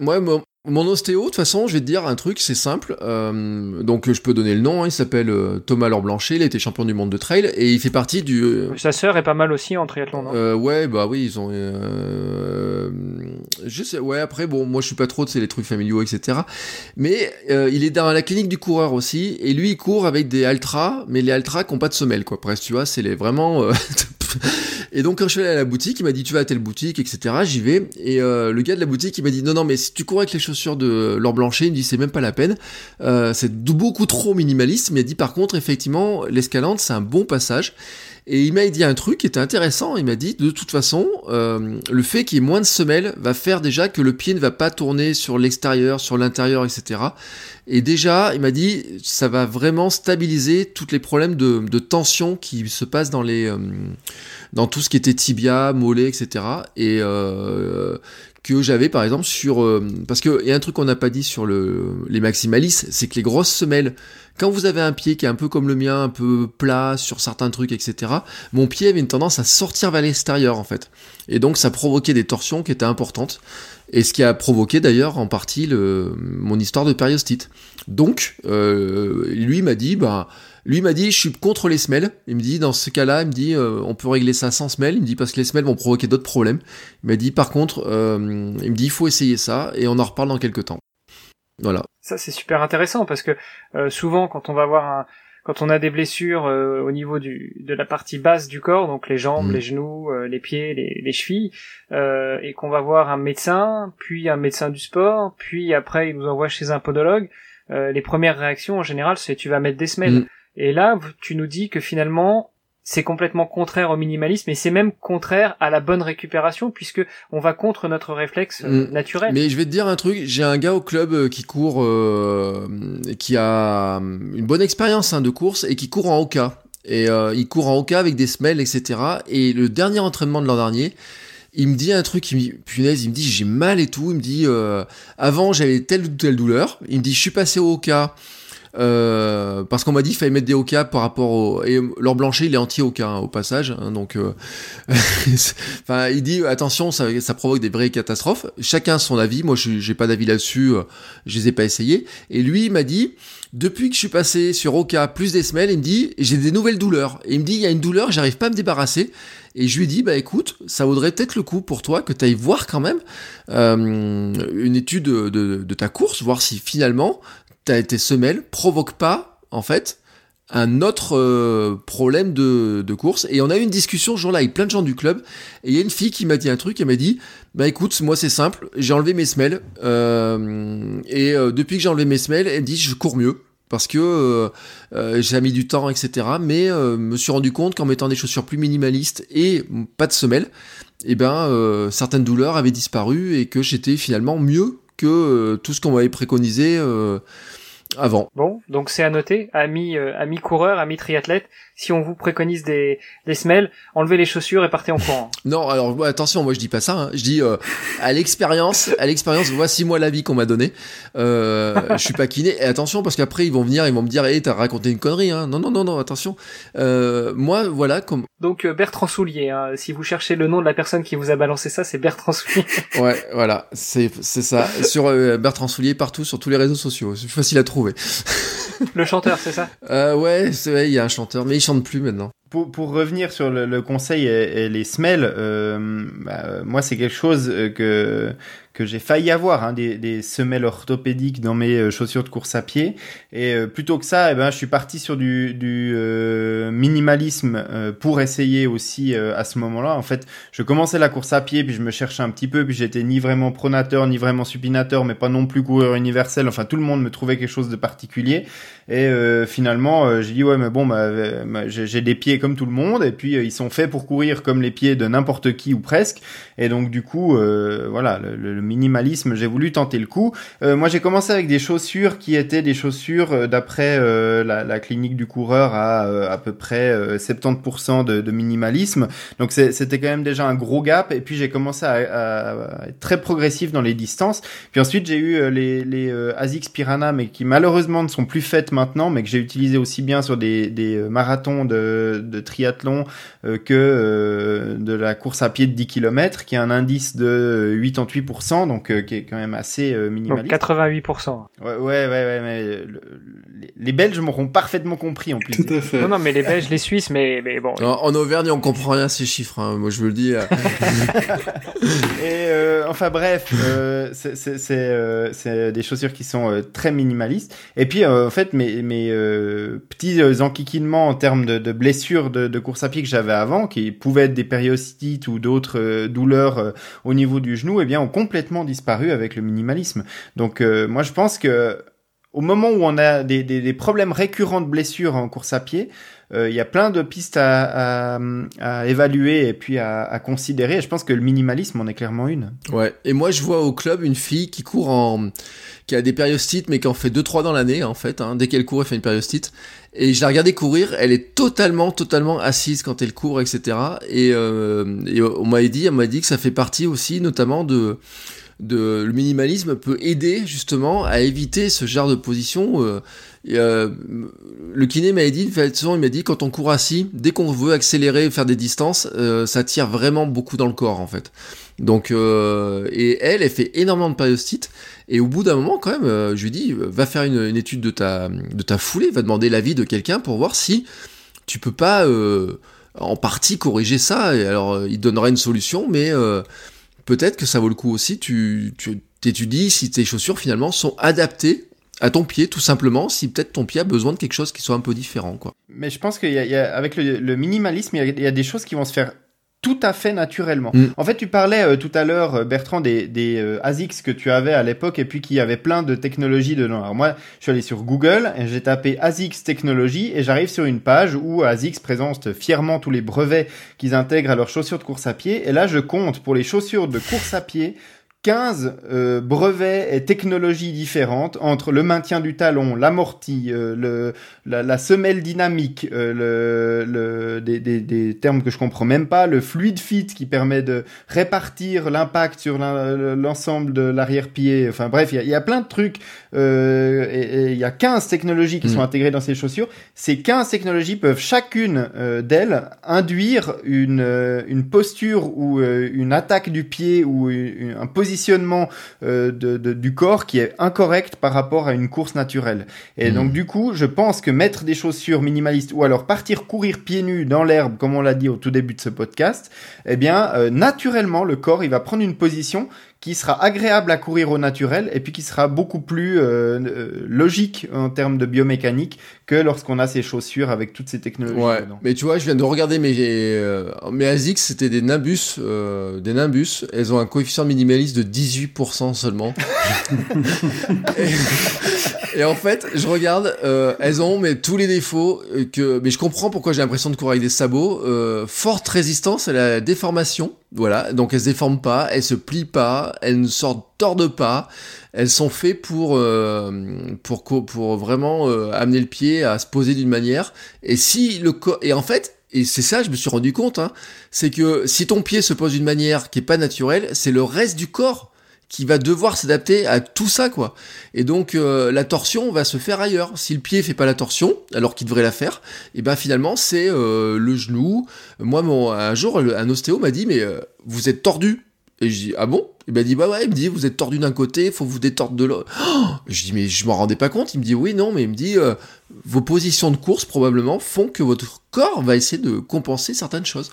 Ouais, mon ostéo, de toute façon, je vais te dire un truc, c'est simple. Euh, donc, je peux donner le nom. Hein, il s'appelle euh, Thomas Laure Blanchet. Il a été champion du monde de trail et il fait partie du. Euh, Sa sœur est pas mal aussi en triathlon, non? Euh, Ouais, bah oui, ils ont. je sais. Ouais, après, bon, moi, je suis pas trop, c'est les trucs familiaux, etc. Mais il est dans la clinique du coureur aussi et lui, il court avec des Altra, mais les Altra qui ont pas de semelle, quoi. Presque, tu vois, c'est les vraiment. Et donc quand je suis allé à la boutique, il m'a dit tu vas à telle boutique, etc. J'y vais. Et euh, le gars de la boutique, il m'a dit non non mais si tu cours avec les chaussures de Laure Blanchet, il me dit c'est même pas la peine. Euh, c'est beaucoup trop minimaliste. Il m'a dit par contre effectivement l'escalante c'est un bon passage. Et il m'a dit un truc qui était intéressant. Il m'a dit, de toute façon, euh, le fait qu'il y ait moins de semelles va faire déjà que le pied ne va pas tourner sur l'extérieur, sur l'intérieur, etc. Et déjà, il m'a dit, ça va vraiment stabiliser tous les problèmes de, tension qui se passent dans les, euh, dans tout ce qui était tibia, mollet, etc. Et euh, que j'avais par exemple sur parce que il y a un truc qu'on n'a pas dit sur le les maximalistes, c'est que les grosses semelles quand vous avez un pied qui est un peu comme le mien, un peu plat sur certains trucs, etc., mon pied avait une tendance à sortir vers l'extérieur en fait. Et donc ça provoquait des torsions qui étaient importantes. Et ce qui a provoqué d'ailleurs en partie mon histoire de périostite. Donc, euh, lui m'a dit, bah, lui m'a dit, je suis contre les semelles. Il me dit, dans ce cas-là, il me dit, euh, on peut régler ça sans semelles. Il me dit, parce que les semelles vont provoquer d'autres problèmes. Il m'a dit, par contre, euh, il me dit, il faut essayer ça et on en reparle dans quelques temps. Voilà. Ça, c'est super intéressant parce que euh, souvent, quand on va voir un, quand on a des blessures euh, au niveau du, de la partie basse du corps, donc les jambes, mm. les genoux, euh, les pieds, les, les chevilles, euh, et qu'on va voir un médecin, puis un médecin du sport, puis après il nous envoie chez un podologue, les premières réactions en général c'est tu vas mettre des semelles. Mm. Et là, tu nous dis que finalement, c'est complètement contraire au minimalisme et c'est même contraire à la bonne récupération puisque on va contre notre réflexe euh, mm. naturel. Mais je vais te dire un truc, j'ai un gars au club euh, qui court, euh, qui a une bonne expérience hein, de course et qui court en Oka. Et il court en Oka avec des semelles, etc. Et le dernier entraînement de l'an dernier, il me dit un truc, il me punaise, il me dit j'ai mal et tout. Il me dit avant j'avais telle ou telle douleur. Il me dit je suis passé au Oka euh, parce qu'on m'a dit qu'il fallait mettre des Oka par rapport au et leur Blanchet il est anti Oka hein, au passage hein, donc euh... enfin il dit attention ça, ça, provoque des vraies catastrophes. Chacun son avis. Moi j'ai pas d'avis là-dessus euh, je les ai pas essayés. Et lui il m'a dit depuis que je suis passé sur Oka plus des semelles il me dit j'ai des nouvelles douleurs. Et il me dit il y a une douleur j'arrive pas à me débarrasser. Et je lui dis bah écoute ça vaudrait peut-être le coup pour toi que tu ailles voir quand même une étude de, de, de ta course voir si finalement tes semelles provoquent pas, en fait, un autre euh, problème de, course. Et on a eu une discussion ce jour-là avec plein de gens du club. Et il y a une fille qui m'a dit un truc, elle m'a dit, bah écoute, moi c'est simple, j'ai enlevé mes semelles. Euh, et euh, depuis que j'ai enlevé mes semelles, elle dit, je cours mieux. Parce que j'ai mis du temps, etc. Mais me suis rendu compte qu'en mettant des chaussures plus minimalistes et pas de semelles, eh ben, certaines douleurs avaient disparu et que j'étais finalement mieux que tout ce qu'on m'avait préconisé avant. Bon, donc c'est à noter, amis, euh, amis coureurs, amis triathlètes, si on vous préconise des, des semelles, enlevez les chaussures et partez en courant. Non, alors attention, moi je dis pas ça. hein. Je dis euh, à l'expérience, à l'expérience. Voici moi l'avis qu'on m'a donné. Euh, je suis pas kiné. Et attention parce qu'après ils vont venir, ils vont me dire, hé, t'as raconté une connerie. Hein. Non, non, non, non, attention. Euh, moi, voilà, comme Donc euh, Bertrand Soulier, hein, si vous cherchez le nom de la personne qui vous a balancé ça, c'est Bertrand Soulier. Ouais, voilà, c'est c'est ça. Sur Bertrand Soulier partout, sur tous les réseaux sociaux. C'est facile à trouver. Le chanteur, c'est ça? Euh, ouais, c'est vrai, il y a un chanteur, mais il chante plus maintenant. Pour, pour revenir sur le, le conseil et, et les semelles, euh, bah, euh, moi c'est quelque chose euh, que que j'ai failli avoir, hein, des, des semelles orthopédiques dans mes euh, chaussures de course à pied. Et euh, plutôt que ça, eh ben, je suis parti sur du, du euh, minimalisme euh, pour essayer aussi euh, à ce moment-là. En fait, je commençais la course à pied, puis je me cherchais un petit peu, puis j'étais ni vraiment pronateur, ni vraiment supinateur, mais pas non plus coureur universel. Enfin, tout le monde me trouvait quelque chose de particulier. Et euh, finalement, j'ai dit ouais, mais bon, bah, bah, j'ai des pieds comme tout le monde, et puis ils sont faits pour courir comme les pieds de n'importe qui ou presque. Et donc du coup, voilà, le, le minimalisme, j'ai voulu tenter le coup. Euh, moi, j'ai commencé avec des chaussures qui étaient des chaussures euh, d'après euh, la, la clinique du coureur à euh, à peu près euh, 70% de, de minimalisme. Donc c'était quand même déjà un gros gap. Et puis j'ai commencé à, à- à être très progressif dans les distances. Puis ensuite, j'ai eu euh, les, les euh, Asics Piranha, mais qui malheureusement ne sont plus faites maintenant, mais que j'ai utilisé aussi bien sur des, des euh, marathons de, de triathlon euh, que euh, de la course à pied de 10 km, qui a un indice de 88%, donc euh, qui est quand même assez euh, Donc minimaliste. 88%. Ouais, ouais, ouais, ouais, mais le- les, Belges m'auront parfaitement compris en plus. Tout à fait. Non, non, mais les Belges, les Suisses, mais, mais bon. En, en Auvergne, on comprend rien à ces chiffres. hein. Moi, je vous le dis. euh. Et euh, enfin bref, euh, c'est c'est- c'est, euh, c'est des chaussures qui sont euh, très minimalistes. Et puis euh, en fait mes, mes euh, petits euh, enquiquinements en termes de, de blessures de, de course à pied que j'avais avant, qui pouvaient être des périostites ou d'autres euh, douleurs euh, au niveau du genou, eh bien ont complètement disparu avec le minimalisme. Donc euh, moi je pense que au moment où on a des, des, des problèmes récurrents de blessures en course à pied, euh, il y a plein de pistes à, à, à évaluer et puis à, à considérer. Je pense que le minimalisme en est clairement une. Ouais. Et moi, je vois au club une fille qui court en, qui a des périostites, mais qui en fait deux trois dans l'année, en fait. Hein. Dès qu'elle court, elle fait une périostite. Et je l'ai regardée courir. Elle est totalement, totalement assise quand elle court, etc. Et, euh, on m'a dit, on m'a dit que ça fait partie aussi, notamment de le minimalisme peut aider justement à éviter ce genre de position. euh, et, euh, le kiné m'a dit, il m'a dit quand on court assis, dès qu'on veut accélérer, faire des distances, euh, ça tire vraiment beaucoup dans le corps en fait. Donc euh, et elle, elle fait énormément de périostite. Et au bout d'un moment, quand même, euh, je lui dis, va faire une, une étude de ta de ta foulée, va demander l'avis de quelqu'un pour voir si tu peux pas en partie corriger ça. Et alors, il donnera une solution, mais peut-être que ça vaut le coup aussi. Tu tu t'étudies si tes chaussures finalement sont adaptées à ton pied, tout simplement. Si peut-être ton pied a besoin de quelque chose qui soit un peu différent, quoi. Mais je pense qu'il y a, il y a- avec le, le minimalisme, il y a des choses qui vont se faire tout à fait naturellement. Mm. En fait, tu parlais euh, tout à l'heure, euh, Bertrand, des, des euh, ASICS que tu avais à l'époque et puis qui avait plein de technologies dedans. Alors moi, je suis allé sur Google et j'ai tapé ASICS technologie et j'arrive sur une page où ASICS présente fièrement tous les brevets qu'ils intègrent à leurs chaussures de course à pied. Et là, je compte pour les chaussures de course à pied 15 euh, brevets et technologies différentes entre le maintien du talon, l'amorti, euh, le, la, la semelle dynamique, euh, le, le, des, des, des termes que je comprends même pas, le fluid fit qui permet de répartir l'impact sur l'ensemble de l'arrière-pied. Enfin bref, il y a, il y a plein de trucs. Euh, et, il y a 15 technologies qui Mm. sont intégrées dans ces chaussures. Ces 15 technologies peuvent chacune euh, d'elles induire une, euh, une posture ou une attaque du pied ou une- un positionnement euh, de, de- du corps qui est incorrect par rapport à une course naturelle. Et Mm. donc du coup, je pense que mettre des chaussures minimalistes ou alors partir courir pieds nus dans l'herbe, comme on l'a dit au tout début de ce podcast, eh bien, euh, naturellement, le corps, il va prendre une position qui sera agréable à courir au naturel et puis qui sera beaucoup plus euh, euh, logique en termes de biomécanique que lorsqu'on a ces chaussures avec toutes ces technologies Ouais, dedans. mais tu vois, je viens de regarder mes, euh, mes ASICS, c'était des Nimbus, euh, des Nimbus. Elles ont un coefficient minimaliste de 18% seulement. et, et en fait, je regarde, euh, elles ont mais tous les défauts euh, que, mais je comprends pourquoi j'ai l'impression de courir avec des sabots. Euh, forte résistance à la déformation, voilà. Donc elles se déforment pas, elles se plient pas. elles ne s'en tordent pas, elles sont faites pour pour pour vraiment amener le pied à se poser d'une manière. Et si le et en fait et c'est ça, je me suis rendu compte, hein, c'est que si ton pied se pose d'une manière qui est pas naturelle, c'est le reste du corps qui va devoir s'adapter à tout ça, quoi. Et donc euh, la torsion va se faire ailleurs. Si le pied fait pas la torsion, alors qu'il devrait la faire, et ben finalement c'est euh, le genou. Moi, mon, un jour, un ostéo m'a dit mais euh, vous êtes tordu. Et je dis ah bon? Il m'a dit bah ouais, il me dit vous êtes tordu d'un côté, faut vous détordre de l'autre. Oh je dis mais je m'en rendais pas compte. Il me dit oui non, mais il me dit vos positions de course probablement font que votre corps va essayer de compenser certaines choses.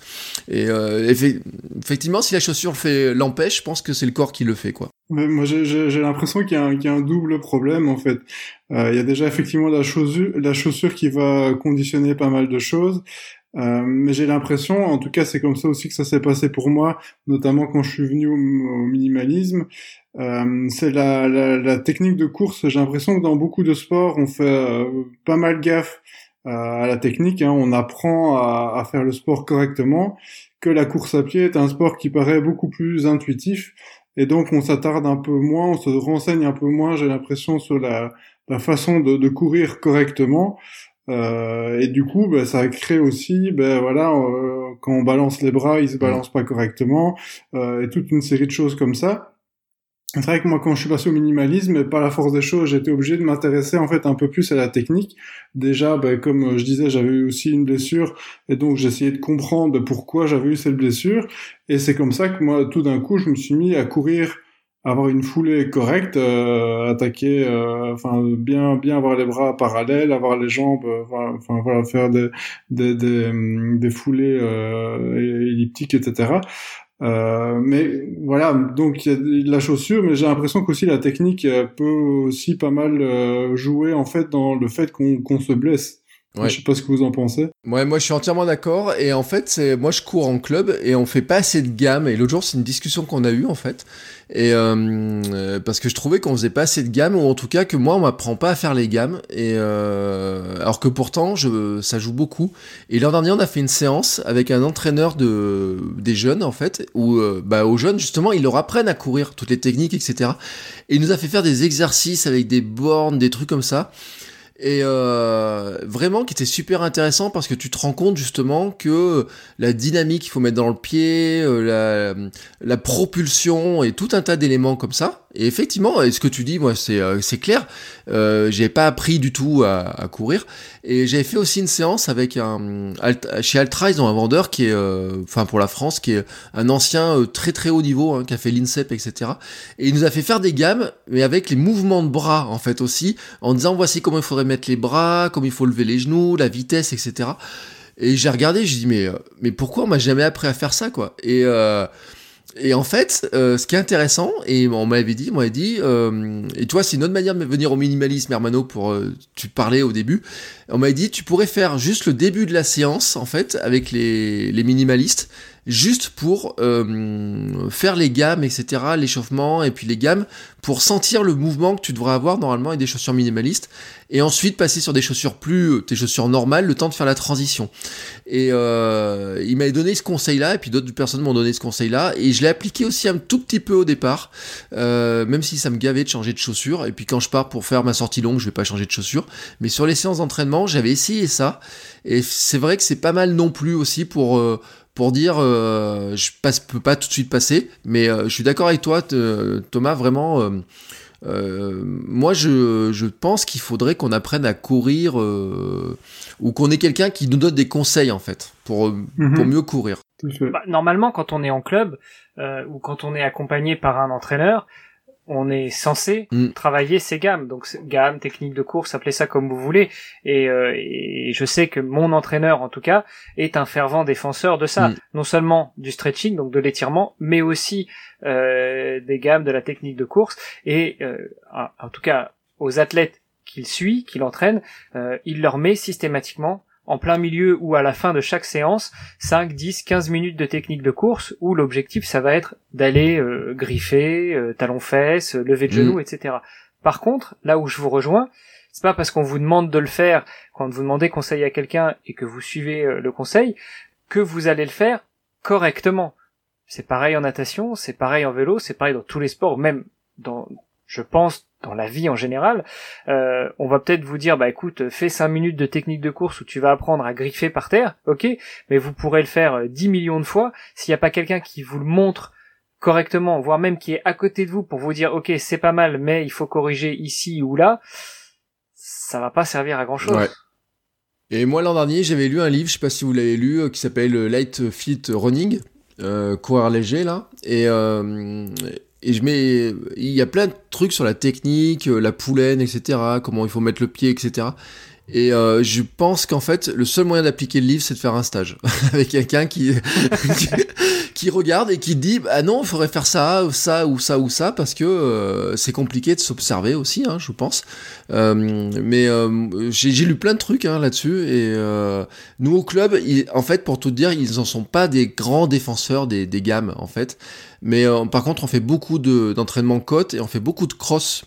Et effectivement, si la chaussure l'empêche, je pense que c'est le corps qui le fait quoi. Moi, j'ai l'impression qu'il y, a un double problème en fait. Euh, il y a déjà effectivement la chaussure qui va conditionner pas mal de choses. Euh, mais j'ai l'impression, en tout cas c'est comme ça aussi que ça s'est passé pour moi, notamment quand je suis venu au, minimalisme, euh, c'est la, la, la, technique de course. J'ai l'impression que dans beaucoup de sports, on fait euh, pas mal gaffe euh, à la technique, hein. on apprend à, à, faire le sport correctement, que la course à pied est un sport qui paraît beaucoup plus intuitif, et donc on s'attarde un peu moins, on se renseigne un peu moins, j'ai l'impression, sur la, la façon de, de, courir correctement. Euh, et du coup, bah, ça crée aussi, ben voilà, euh, quand on balance les bras, ils se balancent pas correctement, euh, et toute une série de choses comme ça. C'est vrai que moi, quand je suis passé au minimalisme, et par la force des choses, j'étais obligé de m'intéresser en fait un peu plus à la technique. Déjà, ben, comme je disais, j'avais eu aussi une blessure, et donc j'essayais de comprendre pourquoi j'avais eu cette blessure. Et c'est comme ça que moi, tout d'un coup, je me suis mis à courir, avoir une foulée correcte, euh, attaquer, euh, enfin bien, bien avoir les bras parallèles, avoir les jambes, euh, enfin voilà, faire des des, des, des foulées elliptiques, etc. Euh, mais voilà, donc il y a la chaussure, mais j'ai l'impression qu'aussi la technique peut aussi pas mal euh, jouer en fait dans le fait qu'on se blesse. Ouais. Je sais pas ce que vous en pensez. Ouais, moi je suis entièrement d'accord. Et en fait, c'est moi je cours en club et on fait pas assez de gamme. Et l'autre jour, c'est une discussion qu'on a eue en fait. Et euh, parce que je trouvais qu'on faisait pas assez de gamme, ou en tout cas que moi on m'apprend pas à faire les gammes. Et euh, alors que pourtant, je, ça joue beaucoup. Et l'an dernier, on a fait une séance avec un entraîneur de des jeunes en fait, où euh, bah aux jeunes justement, ils leur apprennent à courir toutes les techniques, etc. Et il nous a fait faire des exercices avec des bornes, des trucs comme ça et euh, vraiment qui était super intéressant parce que tu te rends compte justement que la dynamique qu'il faut mettre dans le pied, euh, la, la propulsion et tout un tas d'éléments comme ça. Et effectivement, ce que tu dis, moi, c'est euh, clair. Euh, j'ai pas appris du tout à, à courir. Et j'avais fait aussi une séance avec un chez Altra, ils ont un vendeur qui est, euh, enfin pour la France, qui est un ancien euh, très très haut niveau, hein, qui a fait l'INSEP, etc. Et il nous a fait faire des gammes, mais avec les mouvements de bras en fait aussi, en disant voici comment il faudrait mettre les bras, comment il faut lever les genoux, la vitesse, etc. Et j'ai regardé, j'ai dit mais mais pourquoi on m'a jamais appris à faire ça quoi? Et et en fait, euh, ce qui est intéressant, et on m'avait dit, on m'avait dit, euh, et toi, c'est une autre manière de venir au minimalisme, Hermano, pour euh, tu parlais au début. On m'avait dit, tu pourrais faire juste le début de la séance, en fait, avec les, minimalistes, juste pour euh, faire les gammes, etc., l'échauffement et puis les gammes, pour sentir le mouvement que tu devrais avoir normalement avec des chaussures minimalistes, et ensuite passer sur des chaussures plus, euh, tes chaussures normales, le temps de faire la transition. Et euh, il m'avait donné ce conseil-là, et puis d'autres personnes m'ont donné ce conseil-là, et je l'ai appliqué aussi un tout petit peu au départ, même si ça me gavait de changer de chaussures, et puis quand je pars pour faire ma sortie longue, je vais pas changer de chaussures, mais sur les séances d'entraînement, j'avais essayé ça, et c'est vrai que c'est pas mal non plus aussi pour... Euh, pour dire euh, je passe, peux pas tout de suite passer, mais euh, je suis d'accord avec toi, Thomas, vraiment. Euh, euh, moi, je, je pense qu'il faudrait qu'on apprenne à courir ou qu'on ait quelqu'un qui nous donne des conseils en fait pour, mhm. pour mieux courir. Bah, normalement, quand on est en club ou quand on est accompagné par un entraîneur, on est censé mm. travailler ces gammes. Donc gamme, technique de course, appelez ça comme vous voulez. Euh, et, je sais que mon entraîneur, en tout cas, est un fervent défenseur de ça. Mm. Non seulement du stretching, donc de l'étirement, mais aussi euh, des gammes, de la technique de course. Et euh, en tout cas, aux athlètes qu'il suit, qu'il entraîne, il leur met systématiquement en plein milieu ou à la fin de chaque séance 5, 10, 15 minutes de technique de course où l'objectif ça va être d'aller euh, griffer, euh, talon-fesse, lever de genoux, mm. etc. Par contre, là où je vous rejoins, c'est pas parce qu'on vous demande de le faire, quand vous demandez conseil à quelqu'un et que vous suivez euh, le conseil, que vous allez le faire correctement. C'est pareil en natation, c'est pareil en vélo, c'est pareil dans tous les sports, même dans, je pense, dans la vie en général. Euh, on va peut-être vous dire, bah écoute, fais 5 minutes de technique de course où tu vas apprendre à griffer par terre, ok, mais vous pourrez le faire 10 millions de fois. S'il n'y a pas quelqu'un qui vous le montre correctement, voire même qui est à côté de vous pour vous dire, ok, c'est pas mal, mais il faut corriger ici ou là, ça va pas servir à grand chose. Ouais. Et moi l'an dernier, j'avais lu un livre, je sais pas si vous l'avez lu, qui s'appelle Light Fit Running, euh, courir léger là, et euh, et je mets, il y a plein de trucs sur la technique, euh, la poulaine, etc., comment il faut mettre le pied, etc. Et euh, je pense qu'en fait, le seul moyen d'appliquer le livre, c'est de faire un stage avec quelqu'un qui, qui, regarde et qui dit ah non, il faudrait faire ça, ça ou ça ou ça parce que euh, c'est compliqué de s'observer aussi, hein, je pense. Euh, mais euh, j'ai lu plein de trucs hein, là-dessus et euh, nous au club, en fait, pour tout dire, ils en sont pas des grands défenseurs des, des gammes en fait. Mais par contre, on fait beaucoup d'entraînement côte et on fait beaucoup de cross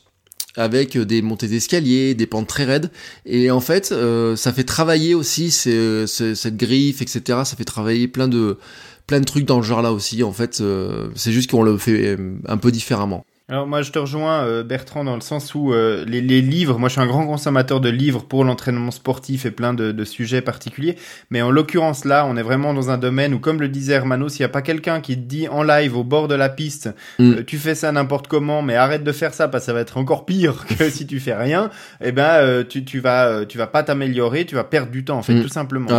avec des montées d'escalier, des pentes très raides. Et en fait, euh, ça fait travailler aussi cette griffe, etc. Ça fait travailler plein de, plein de trucs dans le genre là aussi. En fait, euh, c'est juste qu'on le fait un peu différemment. Alors moi je te rejoins euh, Bertrand dans le sens où euh, les, les, livres, moi je suis un grand consommateur de livres pour l'entraînement sportif et plein de, de, sujets particuliers, mais en l'occurrence là on est vraiment dans un domaine où comme le disait Hermano, s'il n'y a pas quelqu'un qui te dit en live au bord de la piste, mm. euh, tu fais ça n'importe comment, mais arrête de faire ça parce que ça va être encore pire que si tu fais rien, eh ben tu, tu vas tu vas pas t'améliorer, tu vas perdre du temps en fait mm. tout simplement.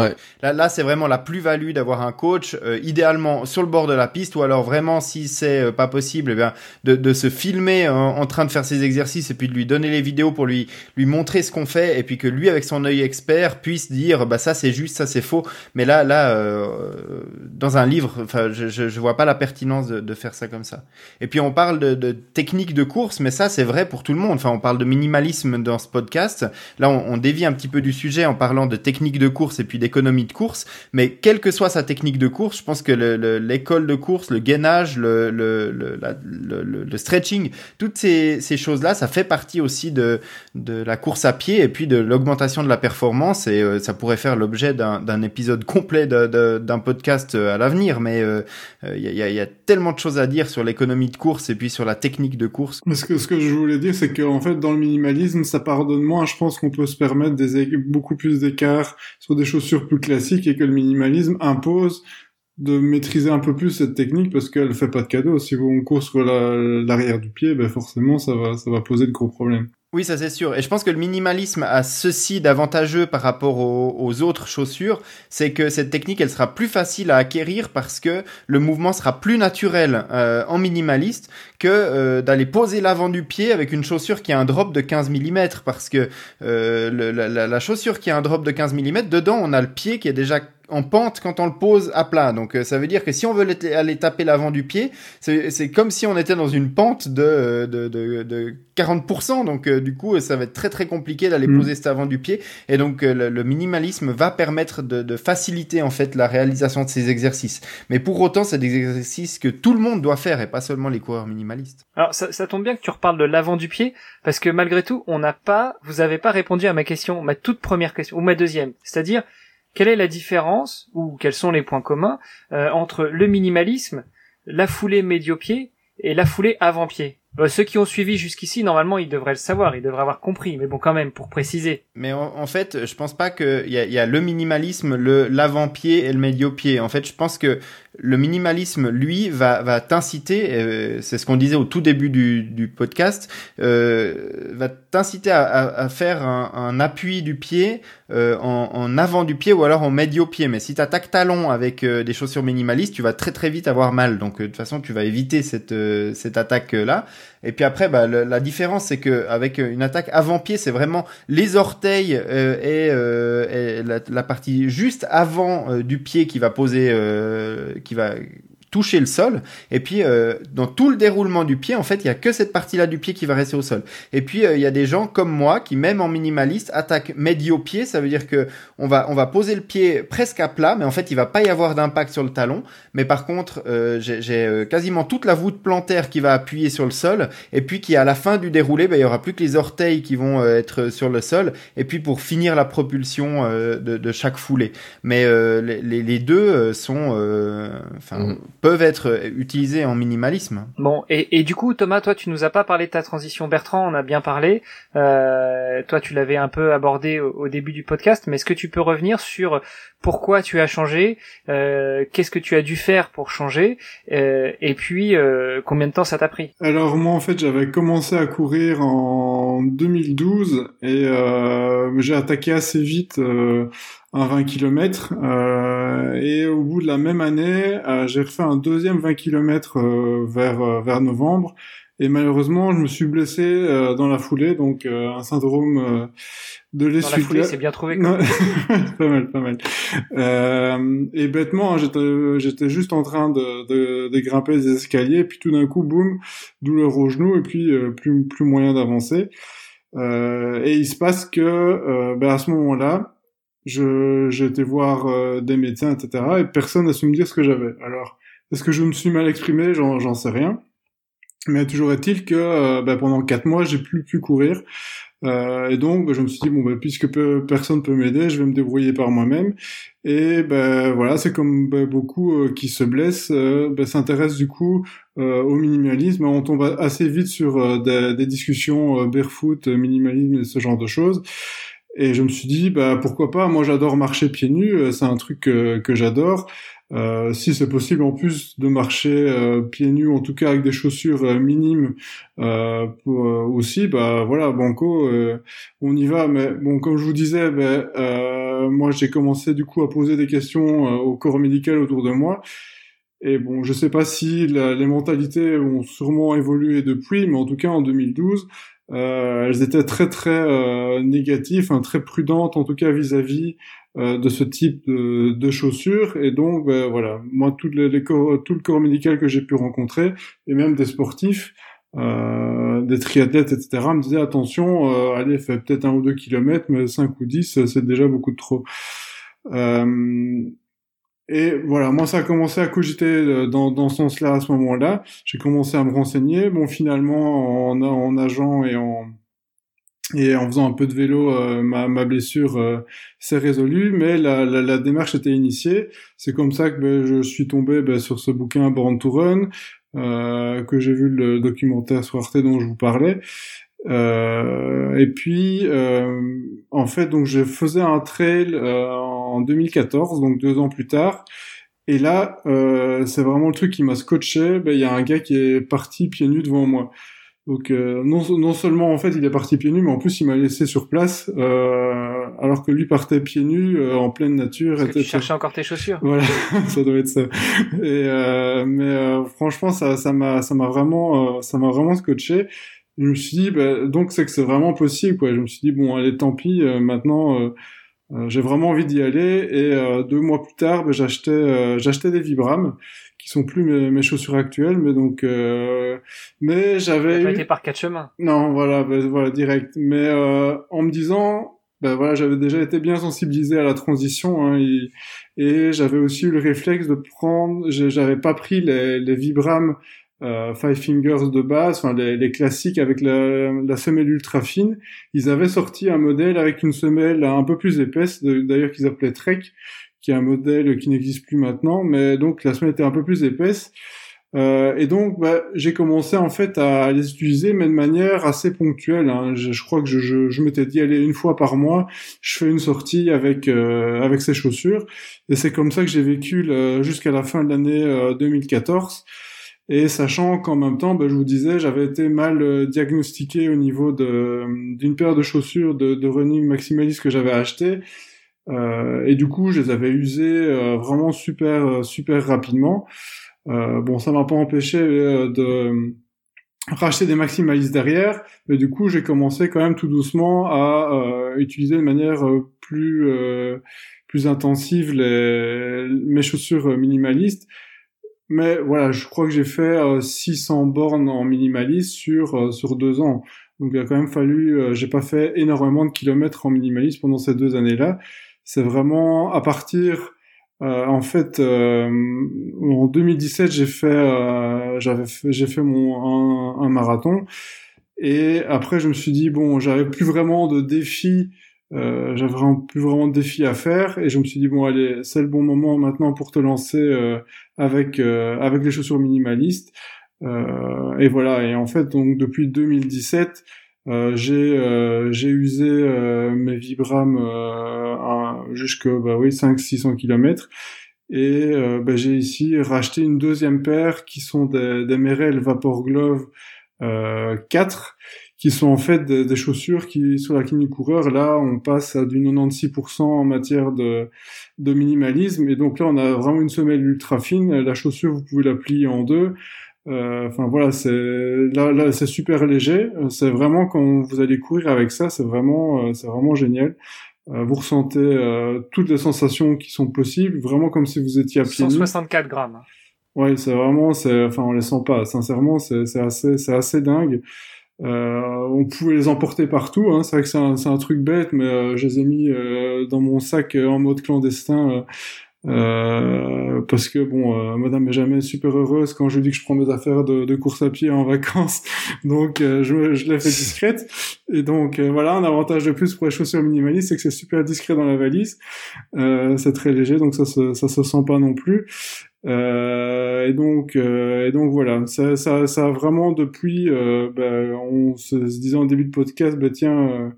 Là là c'est vraiment la plus-value d'avoir un coach idéalement sur le bord de la piste ou alors vraiment si c'est pas possible eh bien de, de se filmer en, train de faire ses exercices et puis de lui donner les vidéos pour lui lui montrer ce qu'on fait et puis que lui avec son œil expert puisse dire bah ça c'est juste ça c'est faux. Mais là là euh, dans un livre enfin je, je, vois pas la pertinence de, faire ça comme ça. Et puis on parle de, technique de course mais ça c'est vrai pour tout le monde. Enfin on parle de minimalisme dans ce podcast. Là on, on dévie un petit peu du sujet en parlant de technique de course et puis d'économie de course. Mais quelle que soit sa technique de course je pense que l'école de course le gainage le, le, le, le, le stretch toutes ces, choses-là, ça fait partie aussi de, de la course à pied et puis de l'augmentation de la performance et euh, ça pourrait faire l'objet d'un épisode complet d'un podcast euh, à l'avenir. Mais il euh, y, a, y, a, tellement de choses à dire sur l'économie de course et puis sur la technique de course. Mais ce que, ce que je voulais dire, c'est qu'en fait, dans le minimalisme, ça pardonne moins. Je pense qu'on peut se permettre des, beaucoup plus d'écarts sur des chaussures plus classiques et que le minimalisme impose de maîtriser un peu plus cette technique parce qu'elle fait pas de cadeau. Si on court sur l'arrière du pied, ben forcément ça va ça va poser de gros problèmes. Oui, ça c'est sûr. Et je pense que le minimalisme a ceci d'avantageux par rapport aux, autres chaussures, c'est que cette technique, elle sera plus facile à acquérir parce que le mouvement sera plus naturel euh, en minimaliste que euh, d'aller poser l'avant du pied avec une chaussure qui a un drop de 15 mm parce que euh, la, la, chaussure qui a un drop de 15 mm, dedans on a le pied qui est déjà en pente quand on le pose à plat. Donc euh, ça veut dire que si on veut aller taper l'avant du pied, c'est comme si on était dans une pente de, de, de, de 40%. Donc euh, du coup, ça va être très très compliqué d'aller mm. poser cet avant du pied. Et donc euh, le, minimalisme va permettre de, de, faciliter en fait la réalisation de ces exercices. Mais pour autant, c'est des exercices que tout le monde doit faire et pas seulement les coureurs minimalistes. Alors ça, ça tombe bien que tu reparles de l'avant du pied parce que malgré tout, on n'a pas, vous avez pas répondu à ma question, ma toute première question ou ma deuxième, c'est-à-dire quelle est la différence ou quels sont les points communs euh, entre le minimalisme, la foulée médio-pied et la foulée avant-pied? Euh, ceux qui ont suivi jusqu'ici, normalement, ils devraient le savoir, ils devraient avoir compris. Mais bon, quand même, pour préciser. Mais en, fait, je pense pas qu'il y a, y a le minimalisme, l'avant-pied et le médio-pied. En fait, je pense que le minimalisme, lui, va, va t'inciter, euh, c'est ce qu'on disait au tout début du, du podcast, euh, va t'inciter à, à, faire un, un, appui du pied euh, en, en, avant du pied ou alors en médio pied. Mais si tu attaques talon avec euh, des chaussures minimalistes, tu vas très très vite avoir mal. Donc de toute façon, tu vas éviter cette, cette attaque-là. Et puis après, bah, la différence, c'est que avec une attaque avant-pied, c'est vraiment les orteils et, et la, la, partie juste avant du pied qui va poser qui va toucher le sol. Et puis, euh, dans tout le déroulement du pied, en fait, il y a que cette partie-là du pied qui va rester au sol. Et puis, euh, il y a des gens comme moi qui, même en minimaliste, attaquent médio-pied. Ça veut dire que on va, on va poser le pied presque à plat, mais en fait, il va pas y avoir d'impact sur le talon. Mais par contre, euh, j'ai quasiment toute la voûte plantaire qui va appuyer sur le sol. Et puis, qui à la fin du déroulé, ben, il y aura plus que les orteils qui vont être sur le sol. Et puis, pour finir la propulsion de, chaque foulée. Mais les, les, deux sont, enfin, mmh peuvent être utilisés en minimalisme. Bon, et, et du coup, Thomas, toi, tu nous as pas parlé de ta transition. Bertrand, on a bien parlé. Euh, toi, tu l'avais un peu abordé au, début du podcast, mais est-ce que tu peux revenir sur pourquoi tu as changé, euh, qu'est-ce que tu as dû faire pour changer, euh, et puis euh, combien de temps ça t'a pris? Alors moi, en fait, j'avais commencé à courir en 2012 et euh, j'ai attaqué assez vite euh, un 20 km euh, et au bout de la même année, euh, j'ai refait un deuxième 20 km euh, vers vers novembre et malheureusement, je me suis blessé dans la foulée, donc un syndrome de l'essuie. Dans la foulée, c'est bien trouvé. pas mal, pas mal. et bêtement, hein, j'étais j'étais juste en train de, de, de grimper les escaliers, puis tout d'un coup, boum, douleur au genou, et puis plus plus moyen d'avancer. et il se passe que ben à ce moment-là, j'ai été voir euh, des médecins, etc. Et personne n'a su me dire ce que j'avais. Alors, est-ce que je me suis mal exprimé? J'en sais rien. Mais toujours est-il que euh, bah, pendant quatre mois, j'ai plus pu courir. Euh, et donc, bah, je me suis dit bon, bah, puisque personne peut m'aider, je vais me débrouiller par moi-même. Et ben voilà, c'est comme beaucoup euh, qui se blessent, s'intéressent du coup au minimalisme. On tombe assez vite sur des, des, discussions barefoot, minimalisme et ce genre de choses. Et je me suis dit, bah pourquoi pas Moi, j'adore marcher pieds nus. Euh, c'est un truc que, j'adore. Euh, si c'est possible en plus de marcher euh, pieds nus, en tout cas avec des chaussures euh, minimes aussi, bah voilà, banco, on y va. Mais bon, comme je vous disais, ben, moi j'ai commencé du coup à poser des questions au corps médical autour de moi. Et bon, je sais pas si les mentalités ont sûrement évolué depuis, mais en tout cas en 2012, euh, elles étaient très très euh, négatives, hein, très prudentes en tout cas vis-à-vis euh, de ce type de, de, chaussures. Et donc ben, voilà, moi tout, les, tout le corps médical que j'ai pu rencontrer, et même des sportifs, euh, des triathlètes, etc., me disaient attention, euh, allez, fais peut-être un ou deux kilomètres, mais cinq ou dix, c'est déjà beaucoup de trop. Euh, et voilà, moi ça a commencé à cogiter euh, dans, dans ce sens-là à ce moment-là. J'ai commencé à me renseigner. Bon, finalement, en, en nageant et en et en faisant un peu de vélo, euh, ma, ma, blessure euh, s'est résolue, mais la, la, la, démarche était initiée. C'est comme ça que ben, je suis tombé ben, sur ce bouquin Born to Run, euh, que j'ai vu le documentaire sur Arte dont je vous parlais. Euh, et puis, euh, en fait, donc je faisais un trail euh, en 2014, donc deux ans plus tard. Et là, c'est vraiment le truc qui m'a scotché. Ben, il y a un gars qui est parti pieds nus devant moi. Donc non, non seulement en fait il est parti pieds nus, mais en plus il m'a laissé sur place, alors que lui partait pieds nus en pleine nature. Parce que tu cherchais encore tes chaussures. Voilà, ça doit être ça. Et mais franchement ça ça m'a ça m'a vraiment ça m'a vraiment scotché je me suis dit, bah, donc c'est que c'est vraiment possible, quoi. Je me suis dit, bon, allez, tant pis, euh, maintenant, euh, euh, j'ai vraiment envie d'y aller. Et deux mois plus tard, bah, j'achetais, j'achetais des Vibram, qui sont plus mes, mes chaussures actuelles, mais donc, mais j'avais. Pas été par quatre chemins. Non, voilà, bah, voilà, direct. Mais en me disant, ben voilà, j'avais déjà été bien sensibilisé à la transition hein, et, et j'avais aussi eu le réflexe de prendre, j'avais pas pris les, les Vibram euh, Five Fingers de base, enfin les, les, classiques avec la, la, semelle ultra fine, ils avaient sorti un modèle avec une semelle un peu plus épaisse, d'ailleurs qu'ils appelaient Trek, qui est un modèle qui n'existe plus maintenant, mais donc la semelle était un peu plus épaisse. Euh, et donc bah, j'ai commencé en fait à les utiliser, mais de manière assez ponctuelle. Hein. Je, je, crois que je, je, je m'étais dit aller une fois par mois, je fais une sortie avec euh, avec ces chaussures, et c'est comme ça que j'ai vécu jusqu'à la fin de l'année 2014. Euh, et sachant qu'en même temps, ben, je vous disais, j'avais été mal euh, diagnostiqué au niveau de d'une paire de chaussures de, de running maximaliste que j'avais acheté. Euh, et du coup, je les avais usées euh, vraiment super euh, super rapidement. bon, ça m'a pas empêché de racheter des maximalistes derrière, mais du coup, j'ai commencé quand même tout doucement à utiliser de manière plus plus intensive les, mes chaussures minimalistes mais voilà, je crois que j'ai fait 600 euh, bornes en minimaliste sur euh, sur deux ans. Donc il a quand même fallu, euh, j'ai pas fait énormément de kilomètres en minimaliste pendant ces deux années-là. C'est vraiment à partir, en fait, en 2017 j'ai fait, j'avais, j'ai fait mon un, marathon. Et après je me suis dit bon, j'avais plus vraiment de défis euh, j'avais plus vraiment de défis à faire et je me suis dit bon allez c'est le bon moment maintenant pour te lancer euh, avec euh, avec les chaussures minimalistes. Euh, et voilà. Et en fait donc depuis 2017 j'ai j'ai usé mes Vibram jusque bah oui 5 600 km et bah, j'ai ici racheté une deuxième paire qui sont des, des Merrell Vapor Glove 4 qui sont en fait des, chaussures qui sur la clinique coureur là on passe à du 96% en matière de, de minimalisme. Et donc là on a vraiment une semelle ultra fine. La chaussure vous pouvez la plier en deux. Euh, enfin voilà c'est là, là c'est super léger. C'est vraiment quand vous allez courir avec ça c'est vraiment euh, c'est vraiment génial. Euh, vous ressentez toutes les sensations qui sont possibles. Vraiment comme si vous étiez à pied 164 grammes. Ouais c'est vraiment c'est enfin on les sent pas. Sincèrement c'est c'est assez c'est assez dingue euh, on pouvait les emporter partout. Hein. C'est vrai que c'est un, un, truc bête, mais euh, je les ai mis euh, dans mon sac en mode clandestin. parce que bon, Madame est jamais super heureuse quand je lui dis que je prends mes affaires de, de course à pied en vacances, donc je, je l'ai fait discrète. Et donc voilà, un avantage de plus pour les chaussures minimalistes, c'est que c'est super discret dans la valise, c'est très léger, donc ça se, ça se sent pas non plus. Euh, et donc, euh, et donc voilà, ça, ça, ça a vraiment depuis, euh, ben, on se, disait en début de podcast, bah tiens, euh,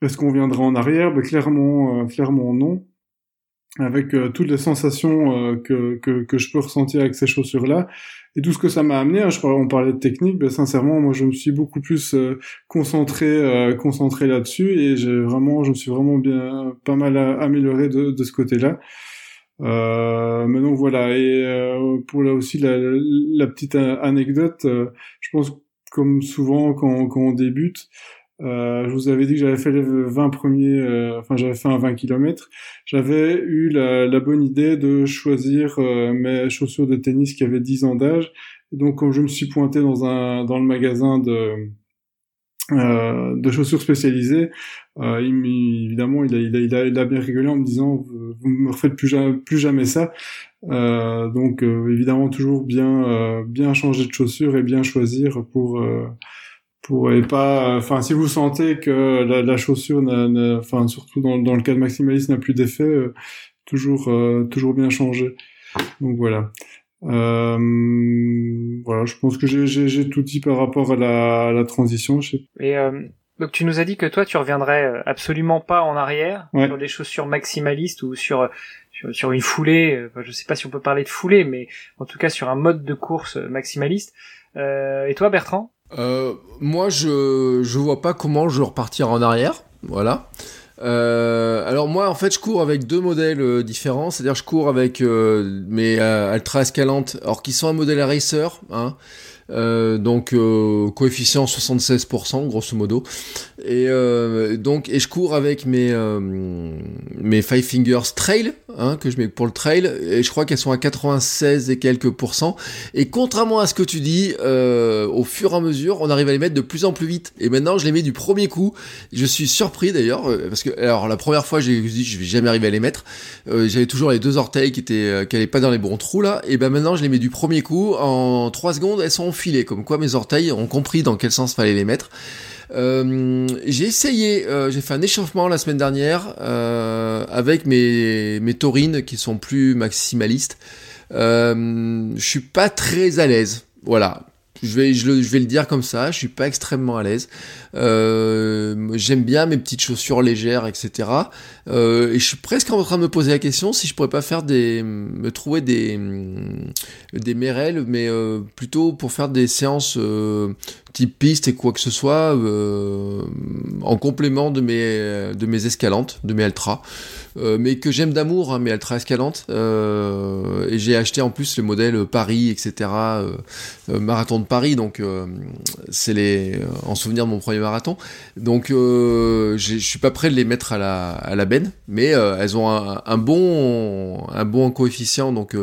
est-ce qu'on viendra en arrière? Ben clairement, clairement non. Avec toutes les sensations que, que, que je peux ressentir avec ces chaussures-là et tout ce que ça m'a amené. Hein, je parlais, on parlait de technique, ben sincèrement, moi je me suis beaucoup plus concentré, concentré là-dessus et j'ai vraiment, je me suis vraiment bien, pas mal amélioré de, de ce côté-là. Euh, mais donc voilà, et euh, pour là aussi la, la petite anecdote, euh, je pense comme souvent quand, quand on débute, euh, je vous avais dit que j'avais fait les 20 premiers, euh, enfin j'avais fait un 20 km. J'avais eu la, la, bonne idée de choisir mes chaussures de tennis qui avaient 10 ans d'âge. Donc quand je me suis pointé dans un dans le magasin de euh, de chaussures spécialisées. Euh, il, évidemment, il a, il, a, il, a, il a bien rigolé en me disant vous, vous me refaites plus jamais, plus jamais ça. Euh, donc évidemment toujours bien bien changer de chaussures et bien choisir pour pour et pas enfin si vous sentez que la, la chaussure enfin surtout dans, dans le cas de maximaliste n'a plus d'effet toujours toujours bien changer donc voilà euh, voilà, je pense que j'ai tout dit par rapport à la, à la transition. Je sais. Et euh, donc tu nous as dit que toi tu reviendrais euh, absolument pas en arrière sur des chaussures maximalistes ou sur sur, sur une foulée. Enfin, je sais pas si on peut parler de foulée, mais en tout cas sur un mode de course maximaliste. Euh, et toi Bertrand? Euh, Moi je je vois pas comment je repartir en arrière. Voilà. Euh, alors moi en fait je cours avec deux modèles euh, différents, c'est-à-dire je cours avec euh, mes Ultra Escalante, alors qui sont un modèle racer, hein, euh, donc euh, coefficient 76% grosso modo. Et euh, donc et je cours avec mes mes Five Fingers Trail hein, que je mets pour le trail et je crois qu'elles sont à 96 et quelques pourcents. Et contrairement à ce que tu dis, au fur et à mesure, on arrive à les mettre de plus en plus vite. Et maintenant, je les mets du premier coup. Je suis surpris d'ailleurs parce que alors la première fois, j'ai dit je vais jamais arriver à les mettre. J'avais toujours les deux orteils qui étaient qui allaient pas dans les bons trous là. Et ben maintenant, je les mets du premier coup en 3 secondes, elles sont comme quoi mes orteils ont compris dans quel sens fallait les mettre. Euh, j'ai essayé, euh, j'ai fait un échauffement la semaine dernière euh, avec mes, mes taurines qui sont plus maximalistes. je suis pas très à l'aise. Voilà, je vais, je, vais le dire comme ça, je suis pas extrêmement à l'aise. Euh, J'aime bien mes petites chaussures légères, etc. Euh, et je suis presque en train de me poser la question si je pourrais pas faire des, me trouver des, des mais euh, plutôt pour faire des séances type piste et quoi que ce soit en complément de mes de mes escalantes, de mes ultra, euh, mais que j'aime d'amour, hein, mes ultra escalantes. Et j'ai acheté en plus le modèle Paris, etc. marathon de Paris, donc c'est les en souvenir de mon premier marathon. Donc je suis pas prêt de les mettre à la à la benne, mais elles ont un, bon un bon coefficient, donc.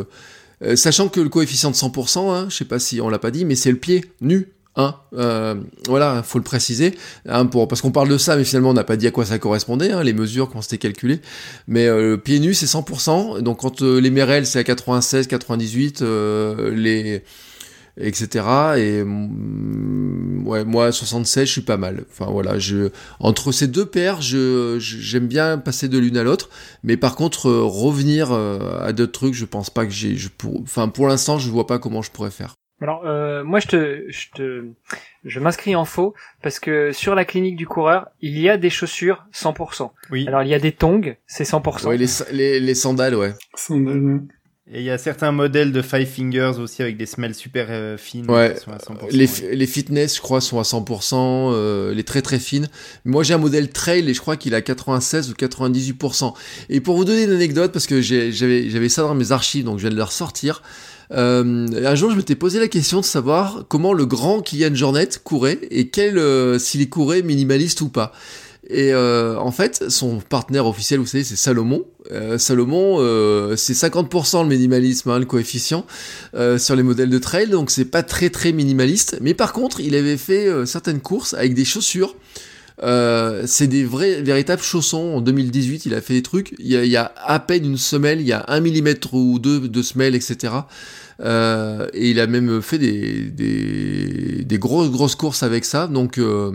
sachant que le coefficient de 100%, hein, je sais pas si on l'a pas dit, mais c'est le pied nu Hein, euh, voilà, faut le préciser, hein, pour, parce qu'on parle de ça, mais finalement on n'a pas dit à quoi ça correspondait, hein, les mesures, comment c'était calculé. Mais euh, pied nu c'est 100%, donc quand euh, les Merrell c'est à 96, 98, euh, les etc. Et mm, ouais, moi 76, je suis pas mal. Enfin voilà, je entre ces deux paires, je j'aime bien passer de l'une à l'autre, mais par contre euh, revenir euh, à d'autres trucs, je pense pas que j'ai. Pour, enfin pour l'instant, je vois pas comment je pourrais faire. Alors euh, moi je te je te je m'inscris en faux parce que sur la clinique du coureur il y a des chaussures 100%. Oui. Alors il y a des tongs c'est 100%. Ouais, les, les, les sandales ouais. Sandales. Et il y a certains modèles de Five Fingers aussi avec des semelles super euh, fines. Ouais. qui sont à 100%, Les, ouais. les fitness, je crois, sont à 100%, euh, les très très fines. Moi, j'ai un modèle trail et je crois qu'il a 96 ou 98%. Et pour vous donner une anecdote, parce que j'avais ça dans mes archives, donc je viens de le ressortir. Euh, un jour, je m'étais posé la question de savoir comment le grand Kylian Jornet courait et quel euh, s'il courait minimaliste ou pas. Et euh, en fait, son partenaire officiel, vous savez, c'est Salomon. Euh, Salomon, euh, c'est 50% le minimalisme, hein, le coefficient euh, sur les modèles de trail, donc c'est pas très très minimaliste. Mais par contre, il avait fait euh, certaines courses avec des chaussures. Euh, c'est des vrais, véritables chaussons. En 2018, il a fait des trucs. Il y a, il y a à peine une semelle, il y a un millimètre ou deux de semelle, etc. Euh, et il a même fait des, des, des grosses grosses courses avec ça. Donc euh,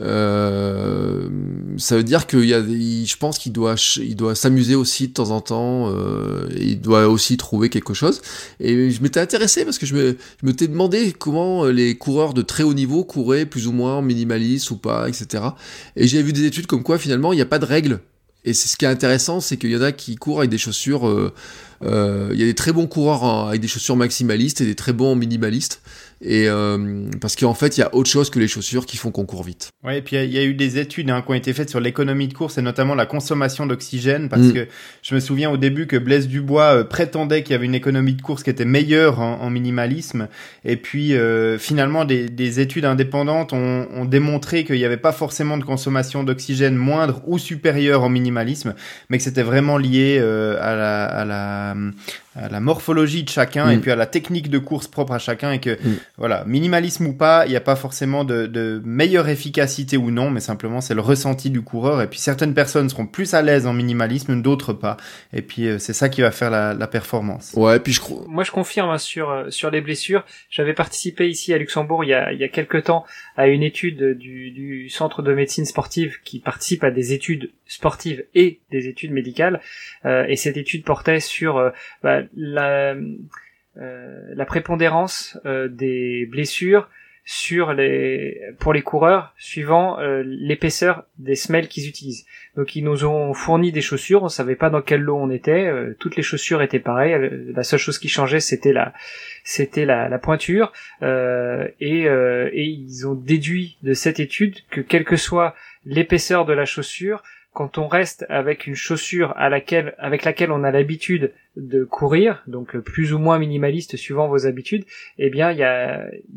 euh, ça veut dire qu'il y a, je pense qu'il doit, il doit s'amuser aussi de temps en temps. Euh, il doit aussi trouver quelque chose. Et je m'étais intéressé parce que je me, je m'étais demandé comment euh, les coureurs de très haut niveau couraient plus ou moins minimaliste ou pas, etc. Et j'ai vu des études comme quoi finalement il n'y a pas de règle. Et c'est ce qui est intéressant, c'est qu'il y en a qui courent avec des chaussures. euh, euh, Il y a des très bons coureurs avec des chaussures maximalistes et des très bons minimalistes. Et euh, parce qu'en fait, il y a autre chose que les chaussures qui font qu'on court vite. Ouais, et puis il y a- il y, a eu des études hein, qui ont été faites sur l'économie de course et notamment la consommation d'oxygène parce Mm. que je me souviens au début que Blaise Dubois euh, prétendait qu'il y avait une économie de course qui était meilleure en, en minimalisme et puis euh, finalement des, des études indépendantes ont, ont démontré qu'il n'y avait pas forcément de consommation d'oxygène moindre ou supérieure en minimalisme mais que c'était vraiment lié euh, à, la, à, la, à la morphologie de chacun Mm. et puis à la technique de course propre à chacun et que Mm. voilà, minimalisme ou pas, il n'y a pas forcément de, de meilleure efficacité ou non, mais simplement c'est le ressenti du coureur. Et puis certaines personnes seront plus à l'aise en minimalisme, d'autres pas. Et puis euh, c'est ça qui va faire la, la performance. Ouais, puis je crois. Moi, je confirme hein, sur euh, sur les blessures. J'avais participé ici à Luxembourg il y a il y a quelques temps à une étude du du centre de médecine sportive qui participe à des études sportives et des études médicales. Euh, et cette étude portait sur euh, bah, la euh, la prépondérance euh, des blessures sur les pour les coureurs suivant euh, l'épaisseur des semelles qu'ils utilisent. Donc ils nous ont fourni des chaussures, on savait pas dans quel lot on était, euh, toutes les chaussures étaient pareilles, la seule chose qui changeait c'était la c'était la, la pointure. Et, et ils ont déduit de cette étude que quelle que soit l'épaisseur de la chaussure, quand on reste avec une chaussure à laquelle avec laquelle on a l'habitude de courir, donc euh, plus ou moins minimaliste suivant vos habitudes, eh bien il y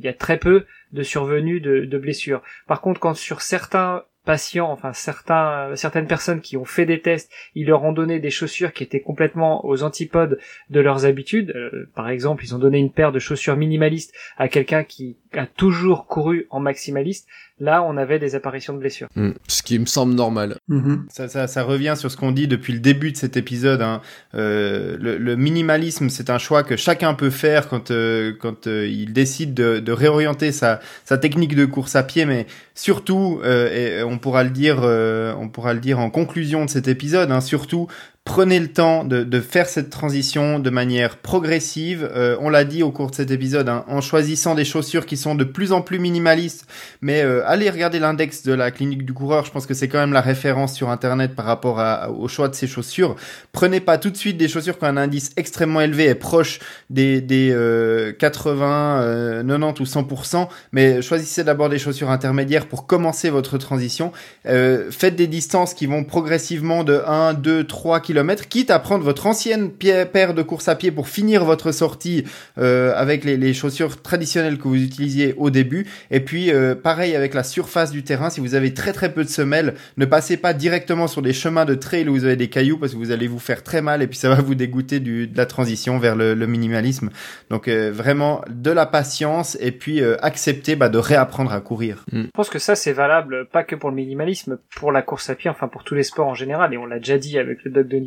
a très peu de survenue de, de blessures. Par contre, quand sur certains patients, enfin certains, certaines personnes qui ont fait des tests, ils leur ont donné des chaussures qui étaient complètement aux antipodes de leurs habitudes. Euh, par exemple, ils ont donné une paire de chaussures minimalistes à quelqu'un qui a toujours couru en maximaliste. Là, on avait des apparitions de blessures. Hmm, ce qui me semble normal. Mhm. Ça, ça, ça revient sur ce qu'on dit depuis le début de cet épisode. Hein. Euh, le, le minimalisme, c'est un choix que chacun peut faire quand, euh, quand euh, il décide de, de réorienter sa, sa technique de course à pied, mais surtout, euh, et on pourra le dire, euh, on pourra le dire en conclusion de cet épisode, hein, surtout prenez le temps de, de faire cette transition de manière progressive. Euh, on l'a dit au cours de cet épisode, hein, en choisissant des chaussures qui sont de plus en plus minimalistes. Mais euh, allez regarder l'index de la clinique du coureur. Je pense que c'est quand même la référence sur Internet par rapport à, au choix de ces chaussures. Prenez pas tout de suite des chaussures qui ont un indice extrêmement élevé et proche des, des euh, 80, euh, 90 ou 100%. Mais choisissez d'abord des chaussures intermédiaires pour commencer votre transition. Euh, faites des distances qui vont progressivement de 1, 2, 3 km, quitte à prendre votre ancienne paire de course à pied pour finir votre sortie euh, avec les, les chaussures traditionnelles que vous utilisiez au début. Et puis, euh, pareil avec la surface du terrain, si vous avez très très peu de semelles, ne passez pas directement sur des chemins de trail où vous avez des cailloux parce que vous allez vous faire très mal et puis ça va vous dégoûter du, de la transition vers le, le minimalisme. Donc euh, vraiment de la patience et puis euh, accepter bah, de réapprendre à courir. Je pense que ça, c'est valable pas que pour le minimalisme, pour la course à pied, enfin pour tous les sports en général, et on l'a déjà dit avec le doc de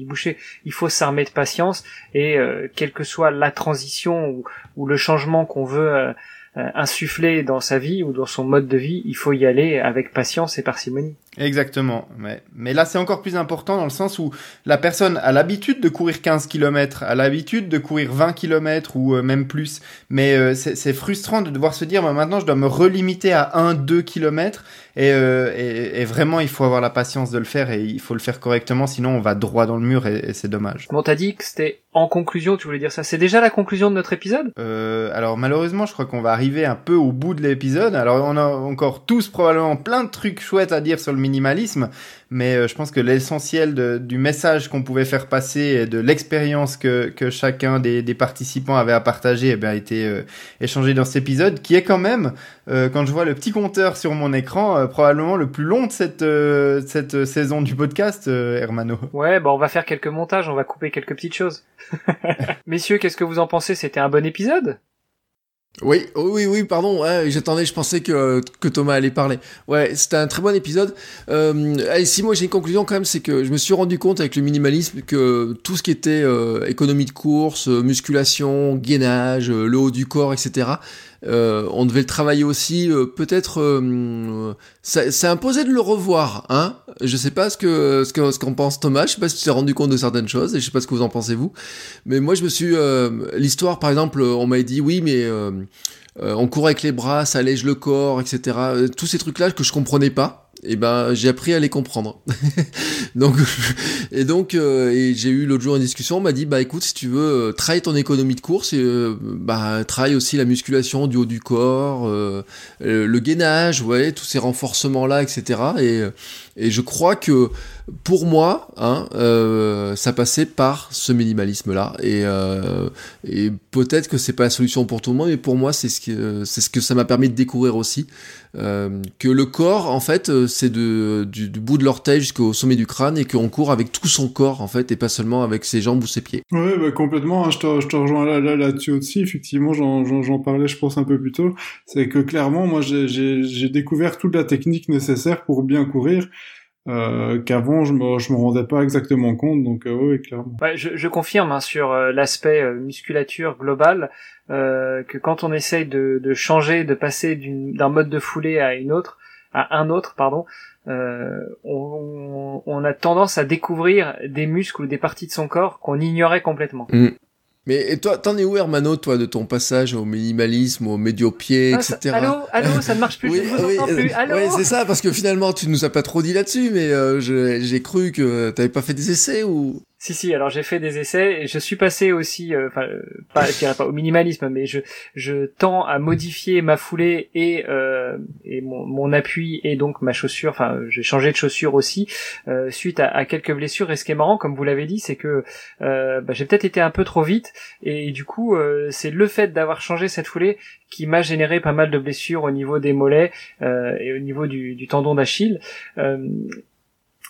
Il faut s'armer de patience et quelle que soit la transition ou, le changement qu'on veut insuffler dans sa vie ou dans son mode de vie, il faut y aller avec patience et parcimonie. Exactement. Mais, mais là, c'est encore plus important dans le sens où la personne a l'habitude de courir 15 km, a l'habitude de courir 20 km ou euh, même plus. Mais euh, c'est frustrant de devoir se dire, bah, maintenant, je dois me relimiter à 1-2 km. Euh, et, et, vraiment, il faut avoir la patience de le faire et il faut le faire correctement, sinon on va droit dans le mur et, c'est dommage. Bon, t'as dit que c'était en conclusion, tu voulais dire ça. C'est déjà la conclusion de notre épisode? Alors malheureusement, je crois qu'on va arriver un peu au bout de l'épisode. Alors on a encore tous probablement plein de trucs chouettes à dire sur le minimalisme, mais euh, je pense que l'essentiel du message qu'on pouvait faire passer et de l'expérience que, que chacun des, des, participants avait à partager eh bien, a été euh, échangé dans cet épisode, qui est quand même, euh, quand je vois le petit compteur sur mon écran, probablement le plus long de cette, cette saison du podcast, Hermano. Ouais, bah on va faire quelques montages, on va couper quelques petites choses. Messieurs, qu'est-ce que vous en pensez? C'était un bon épisode? Oui, oui, oui, pardon. J'attendais, je pensais que, Thomas allait parler. Ouais, c'était un très bon épisode. Euh, si moi j'ai une conclusion quand même, c'est que je me suis rendu compte avec le minimalisme que tout ce qui était euh, économie de course, musculation, gainage, euh, le haut du corps, etc. Euh, on devait le travailler aussi. Peut-être, ça, ça imposait de le revoir, hein. Je sais pas ce que ce qu'en ce pense Thomas. Je sais pas si tu t'es rendu compte de certaines choses et je sais pas ce que vous en pensez vous. Mais moi, je me suis l'histoire, par exemple, on m'a dit oui, mais on court avec les bras, ça allège le corps, etc. Tous ces trucs-là que je comprenais pas et eh ben j'ai appris à les comprendre. donc et donc euh, et j'ai eu l'autre jour une discussion, on m'a dit bah écoute si tu veux euh, travaille ton économie de course et euh, bah travaille aussi la musculation du haut du corps, le gainage, ouais, tous ces renforcements là, etc. Et et je crois que pour moi, hein, euh, ça passait par ce minimalisme-là. Et, euh, et peut-être que c'est pas la solution pour tout le monde, mais pour moi, c'est ce que c'est ce que ça m'a permis de découvrir aussi, euh, que le corps, en fait, c'est de, du, bout de l'orteil jusqu'au sommet du crâne, et qu'on court avec tout son corps, en fait, et pas seulement avec ses jambes ou ses pieds. Oui, bah, complètement. Hein, je, te, je te rejoins là, là-dessus aussi. Effectivement, j'en parlais, je pense, un peu plus tôt. C'est que clairement, moi, j'ai découvert toute la technique nécessaire pour bien courir euh, qu'avant je me je me rendais pas exactement compte donc euh, oui clairement. Ouais, je, je confirme hein, sur euh, l'aspect euh, musculature globale que quand on essaye de, de changer de passer d'un mode de foulée à une autre à un autre pardon on, on, a tendance à découvrir des muscles ou des parties de son corps qu'on ignorait complètement. Mm. Mais toi, t'en es où, Hermano, toi, de ton passage au minimalisme, au médiopied, ah, etc. Ça, allô, allô, ça ne marche plus, oui, je vous entends plus. Allô. Oui, c'est ça, parce que finalement, tu nous as pas trop dit là-dessus, mais euh, j'ai cru que t'avais pas fait des essais ou? Si si, alors j'ai fait des essais je suis passé aussi, euh, enfin euh, pas, je dirais pas au minimalisme, mais je je tends à modifier ma foulée et euh, et mon, mon appui et donc ma chaussure. Enfin, j'ai changé de chaussure aussi euh, suite à, à, quelques blessures. Et ce qui est marrant, comme vous l'avez dit, c'est que euh, bah, j'ai peut-être été un peu trop vite et du coup c'est le fait d'avoir changé cette foulée qui m'a généré pas mal de blessures au niveau des mollets et au niveau du, du tendon d'Achille.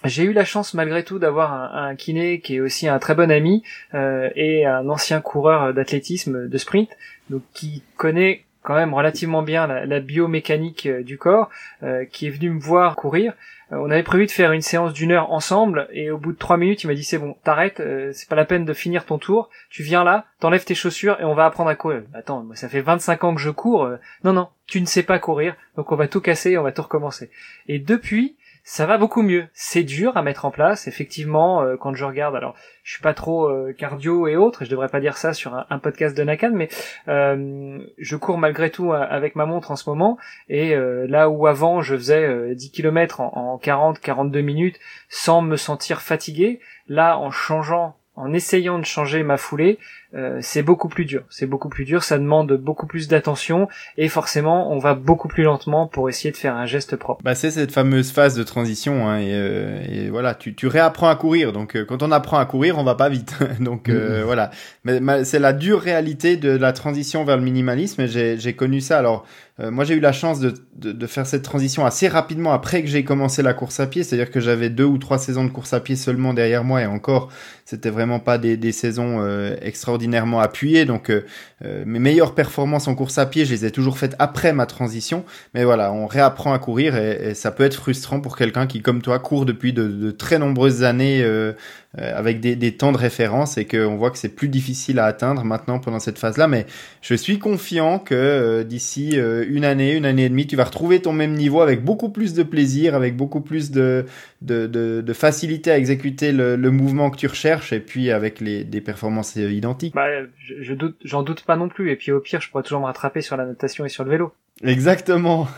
J'ai eu la chance malgré tout d'avoir un, kiné qui est aussi un très bon ami euh, et un ancien coureur d'athlétisme de sprint, donc qui connaît quand même relativement bien la, la biomécanique euh, du corps, euh, qui est venu me voir courir. Euh, on avait prévu de faire une séance d'une heure ensemble et au bout de trois minutes, il m'a dit c'est bon, t'arrêtes, euh, c'est pas la peine de finir ton tour, tu viens là, t'enlèves tes chaussures et on va apprendre à courir. Attends, moi, ça fait 25 ans que je cours. non non, tu ne sais pas courir, donc on va tout casser, et on va tout recommencer. Et depuis, ça va beaucoup mieux. C'est dur à mettre en place, effectivement. Euh, quand je regarde, alors je suis pas trop euh, cardio et autres, et je devrais pas dire ça sur un, podcast de Nakan, mais euh, je cours malgré tout avec ma montre en ce moment. Et là où avant je faisais 10 km en, en 40-42 minutes sans me sentir fatigué, là en changeant en essayant de changer ma foulée, euh, c'est beaucoup plus dur. C'est beaucoup plus dur, ça demande beaucoup plus d'attention et forcément on va beaucoup plus lentement pour essayer de faire un geste propre. Bah c'est cette fameuse phase de transition hein, et, euh, et, voilà, tu, tu réapprends à courir. Donc euh, quand on apprend à courir, on va pas vite. donc mm-hmm. voilà, mais c'est la dure réalité de la transition vers le minimalisme. J'ai connu ça. Alors moi j'ai eu la chance de, de, de, faire cette transition assez rapidement après que j'ai commencé la course à pied, c'est-à-dire que j'avais deux ou trois saisons de course à pied seulement derrière moi et encore c'était vraiment pas des, des saisons extraordinaires extraordinairement appuyé. Donc euh, euh, mes meilleures performances en course à pied, je les ai toujours faites après ma transition. Mais voilà, on réapprend à courir et, ça peut être frustrant pour quelqu'un qui, comme toi, court depuis de, très nombreuses années euh, avec des, des, temps de référence et qu'on voit que c'est plus difficile à atteindre maintenant pendant cette phase-là. Mais je suis confiant que d'ici une année, une année et demie, tu vas retrouver ton même niveau avec beaucoup plus de plaisir, avec beaucoup plus de, de, de, de facilité à exécuter le, le, mouvement que tu recherches et puis avec les, des performances identiques. Bah, je, je doute, j'en doute pas non plus. Et puis au pire, je pourrais toujours me rattraper sur la natation et sur le vélo. Exactement.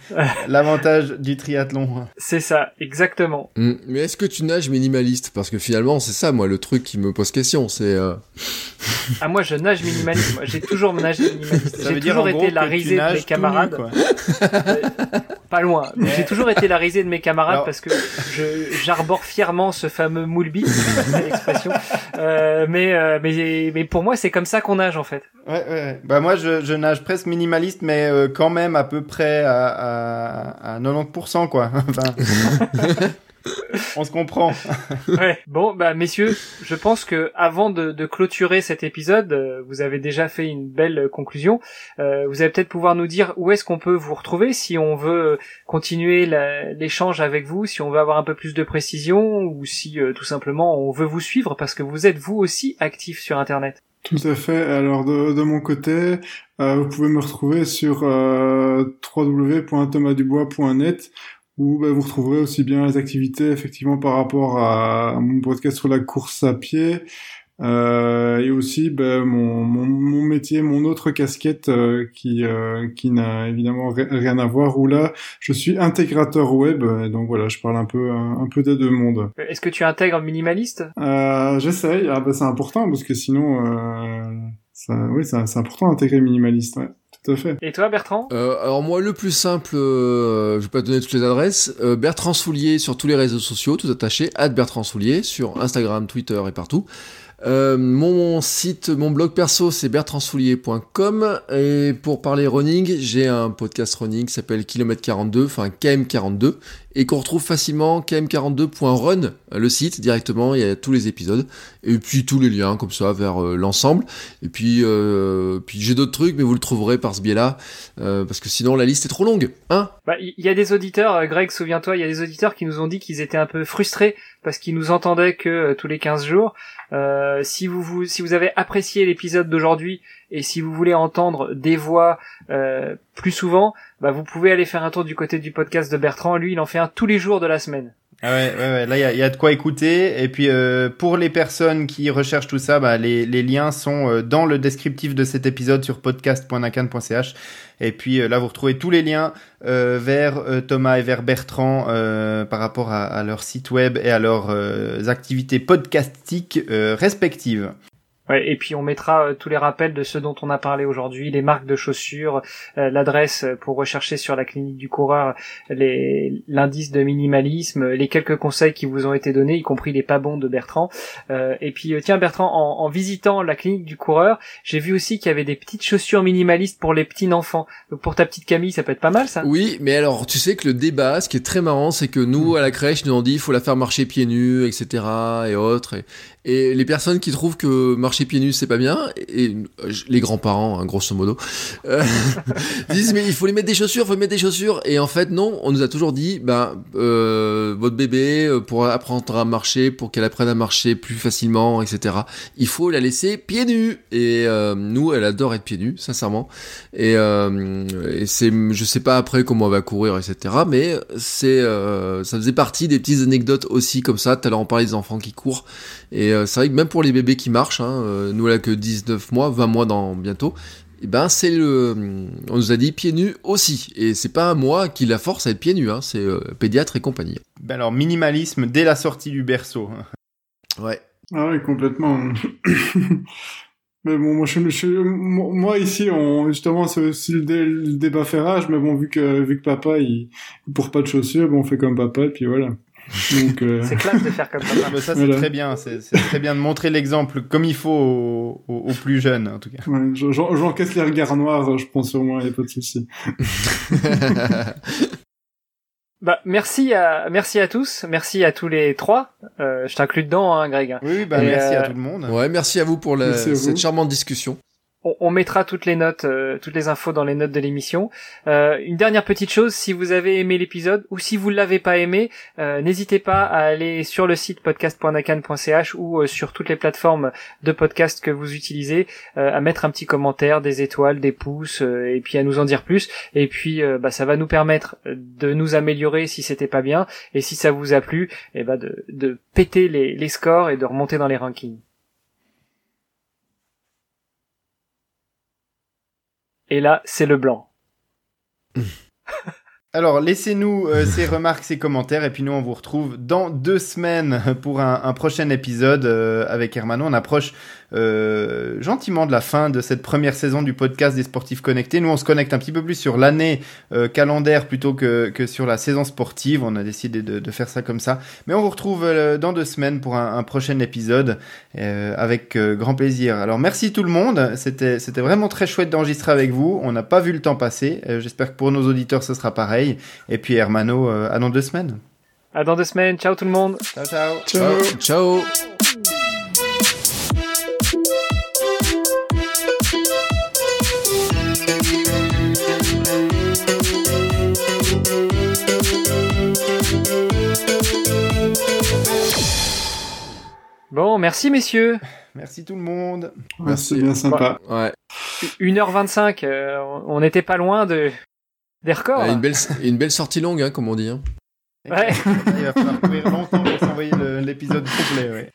L'avantage du triathlon. C'est ça, exactement. Mm. Mais est-ce que tu nages minimaliste? Parce que finalement, c'est ça, moi, le truc qui me pose question. C'est. Euh... ah, moi, je nage minimaliste. J'ai toujours nagé minimaliste. J'ai toujours été la risée de mes camarades. pas loin. J'ai toujours été la risée de mes camarades parce que j'arbore fièrement ce fameux moule l'expression. Euh, mais, euh, mais, mais pour moi, c'est comme ça qu'on nage, en fait. Ouais, ouais. Bah, moi, je, je nage presque minimaliste, mais euh, quand même à peu près à, à, à 90%, quoi. Enfin, on se comprend. ouais. Bon, bah messieurs, je pense que avant de, de clôturer cet épisode, euh, vous avez déjà fait une belle conclusion. Euh, vous allez peut-être pouvoir nous dire où est-ce qu'on peut vous retrouver si on veut continuer l'échange avec vous, si on veut avoir un peu plus de précision ou si euh, tout simplement on veut vous suivre parce que vous êtes vous aussi actif sur Internet. Tout à fait. Alors de, mon côté, euh, vous pouvez me retrouver sur euh, www.thomasdubois.net où bah, vous retrouverez aussi bien les activités effectivement par rapport à mon podcast sur la course à pied, euh, et aussi ben, mon, mon, mon, métier, mon autre casquette euh, qui, euh, qui n'a évidemment rien à voir, où là je suis intégrateur web, donc voilà, je parle un peu, un, peu des deux mondes. Est-ce que tu intègres minimaliste euh, J'essaye, ah, ben, c'est important parce que sinon, ça, oui, c'est important d'intégrer minimaliste. Ouais. Tout à fait. Et toi, Bertrand? Euh, Alors moi, le plus simple, euh, je vais pas te donner toutes les adresses. Euh, Bertrand Soulier sur tous les réseaux sociaux, tout attaché. Bertrand Soulier sur Instagram, Twitter et partout. Euh, mon site, mon blog perso, c'est bertrandsoulier.com. Et pour parler running, j'ai un podcast running qui s'appelle Kilomètre 42, enfin KM42, et qu'on retrouve facilement km42.run, le site directement. Il y a tous les épisodes et puis tous les liens comme ça vers euh, l'ensemble. Et puis, euh, puis j'ai d'autres trucs, mais vous le trouverez par ce biais-là, euh, parce que sinon la liste est trop longue, hein Bah, il y a des auditeurs, Greg, souviens-toi, il y a des auditeurs qui nous ont dit qu'ils étaient un peu frustrés parce qu'ils nous entendaient que tous les 15 jours. Euh, si vous, vous, si vous avez apprécié l'épisode d'aujourd'hui et si vous voulez entendre des voix euh, plus souvent, bah vous pouvez aller faire un tour du côté du podcast de Bertrand. Lui, il en fait un tous les jours de la semaine. Ah ouais, ouais, ouais, là il y a, y a, de quoi écouter. Et puis euh, pour les personnes qui recherchent tout ça, bah, les, les liens sont euh, dans le descriptif de cet épisode sur podcast.nacan.ch. Et puis euh, là vous retrouvez tous les liens euh, vers Thomas et vers Bertrand par rapport à, à, leur site web et à leurs activités podcastiques respectives. Ouais, et puis on mettra euh, tous les rappels de ce dont on a parlé aujourd'hui, les marques de chaussures, euh, l'adresse pour rechercher sur la clinique du coureur l'indice de minimalisme, les quelques conseils qui vous ont été donnés, y compris les pas bons de Bertrand. Euh, et puis tiens Bertrand, en, en, visitant la clinique du coureur, j'ai vu aussi qu'il y avait des petites chaussures minimalistes pour les petits enfants. Donc pour ta petite Camille, ça peut être pas mal ça. Oui, mais alors tu sais que le débat, ce qui est très marrant, c'est que nous à la crèche, nous on dit il faut la faire marcher pieds nus, etc. et autres. Et, et les personnes qui trouvent que marcher pieds nus c'est pas bien, et, les grands-parents, hein, grosso modo, euh, disent mais il faut les mettre des chaussures, il faut mettre des chaussures. Et en fait non, on nous a toujours dit, ben euh, votre bébé euh, pour apprendre à marcher, pour qu'elle apprenne à marcher plus facilement, etc. Il faut la laisser pieds nus. Et euh, nous, elle adore être pieds nus, sincèrement. Et, euh, et c'est, je sais pas après comment elle va courir, etc. Mais c'est, ça faisait partie des petites anecdotes aussi comme ça. Tout à l'heure on parlait des enfants qui courent. Et euh, c'est vrai que même pour les bébés qui marchent, hein, euh, nous là que 19 mois, 20 mois dans bientôt, et eh ben c'est le, on nous a dit pieds nus aussi. Et c'est pas moi qui la force à être pieds nus, hein, c'est euh, pédiatre et compagnie. Ben alors minimalisme dès la sortie du berceau. Ouais. Ah oui, complètement. mais bon, moi, je, moi ici, on, justement, c'est aussi le, débat ferrage, mais bon, vu que, vu que papa, il, il porte pas de chaussures, bon, on fait comme papa, et puis voilà. Euh, c'est classe de faire comme ça. ça, c'est très bien. C'est très bien de montrer l'exemple comme il faut aux, plus jeunes, en tout cas. Ouais, J'encaisse les regards noirs, je pense au moins, il n'y a pas de souci. Bah, merci à, merci à tous, merci à tous les trois. Euh, je t'inclus dedans, hein, Greg. Oui, bah, merci à euh, tout le monde. Ouais, merci à vous pour la, cette charmante discussion on, mettra toutes les notes, euh, toutes les infos dans les notes de l'émission. Euh, une dernière petite chose, si vous avez aimé l'épisode ou si vous l'avez pas aimé, euh, n'hésitez pas à aller sur le site podcast.nakan.ch ou sur toutes les plateformes de podcast que vous utilisez, à mettre un petit commentaire, des étoiles, des pouces, et puis à nous en dire plus. Et puis, bah, ça va nous permettre de nous améliorer si c'était pas bien, et si ça vous a plu, et eh bah de, péter les scores et de remonter dans les rankings. Et là, c'est le blanc. Alors, laissez-nous euh, ces remarques, ces commentaires, et puis nous, on vous retrouve dans deux semaines pour un, prochain épisode euh, avec Hermano. On approche euh, gentiment de la fin de cette première saison du podcast des sportifs connectés. Nous, on se connecte un petit peu plus sur l'année euh, calendaire plutôt que, que sur la saison sportive. On a décidé de, de faire ça comme ça. Mais on vous retrouve euh, dans deux semaines pour un, un prochain épisode euh, avec grand plaisir. Alors, merci tout le monde. C'était, c'était vraiment très chouette d'enregistrer avec vous. On n'a pas vu le temps passer. J'espère que pour nos auditeurs, ce sera pareil. Et puis, Hermano, à dans deux semaines. À dans deux semaines. Ciao tout le monde. Ciao, ciao. Ciao. ciao. Bon, merci messieurs. Merci tout le monde. Merci, bien sympa. Ouais. 1h25, euh, on n'était pas loin de des records. une, belle, une belle sortie longue, hein, comme on dit. Hein. Ouais. Il va falloir courir longtemps pour s'envoyer l'épisode complet. Ouais.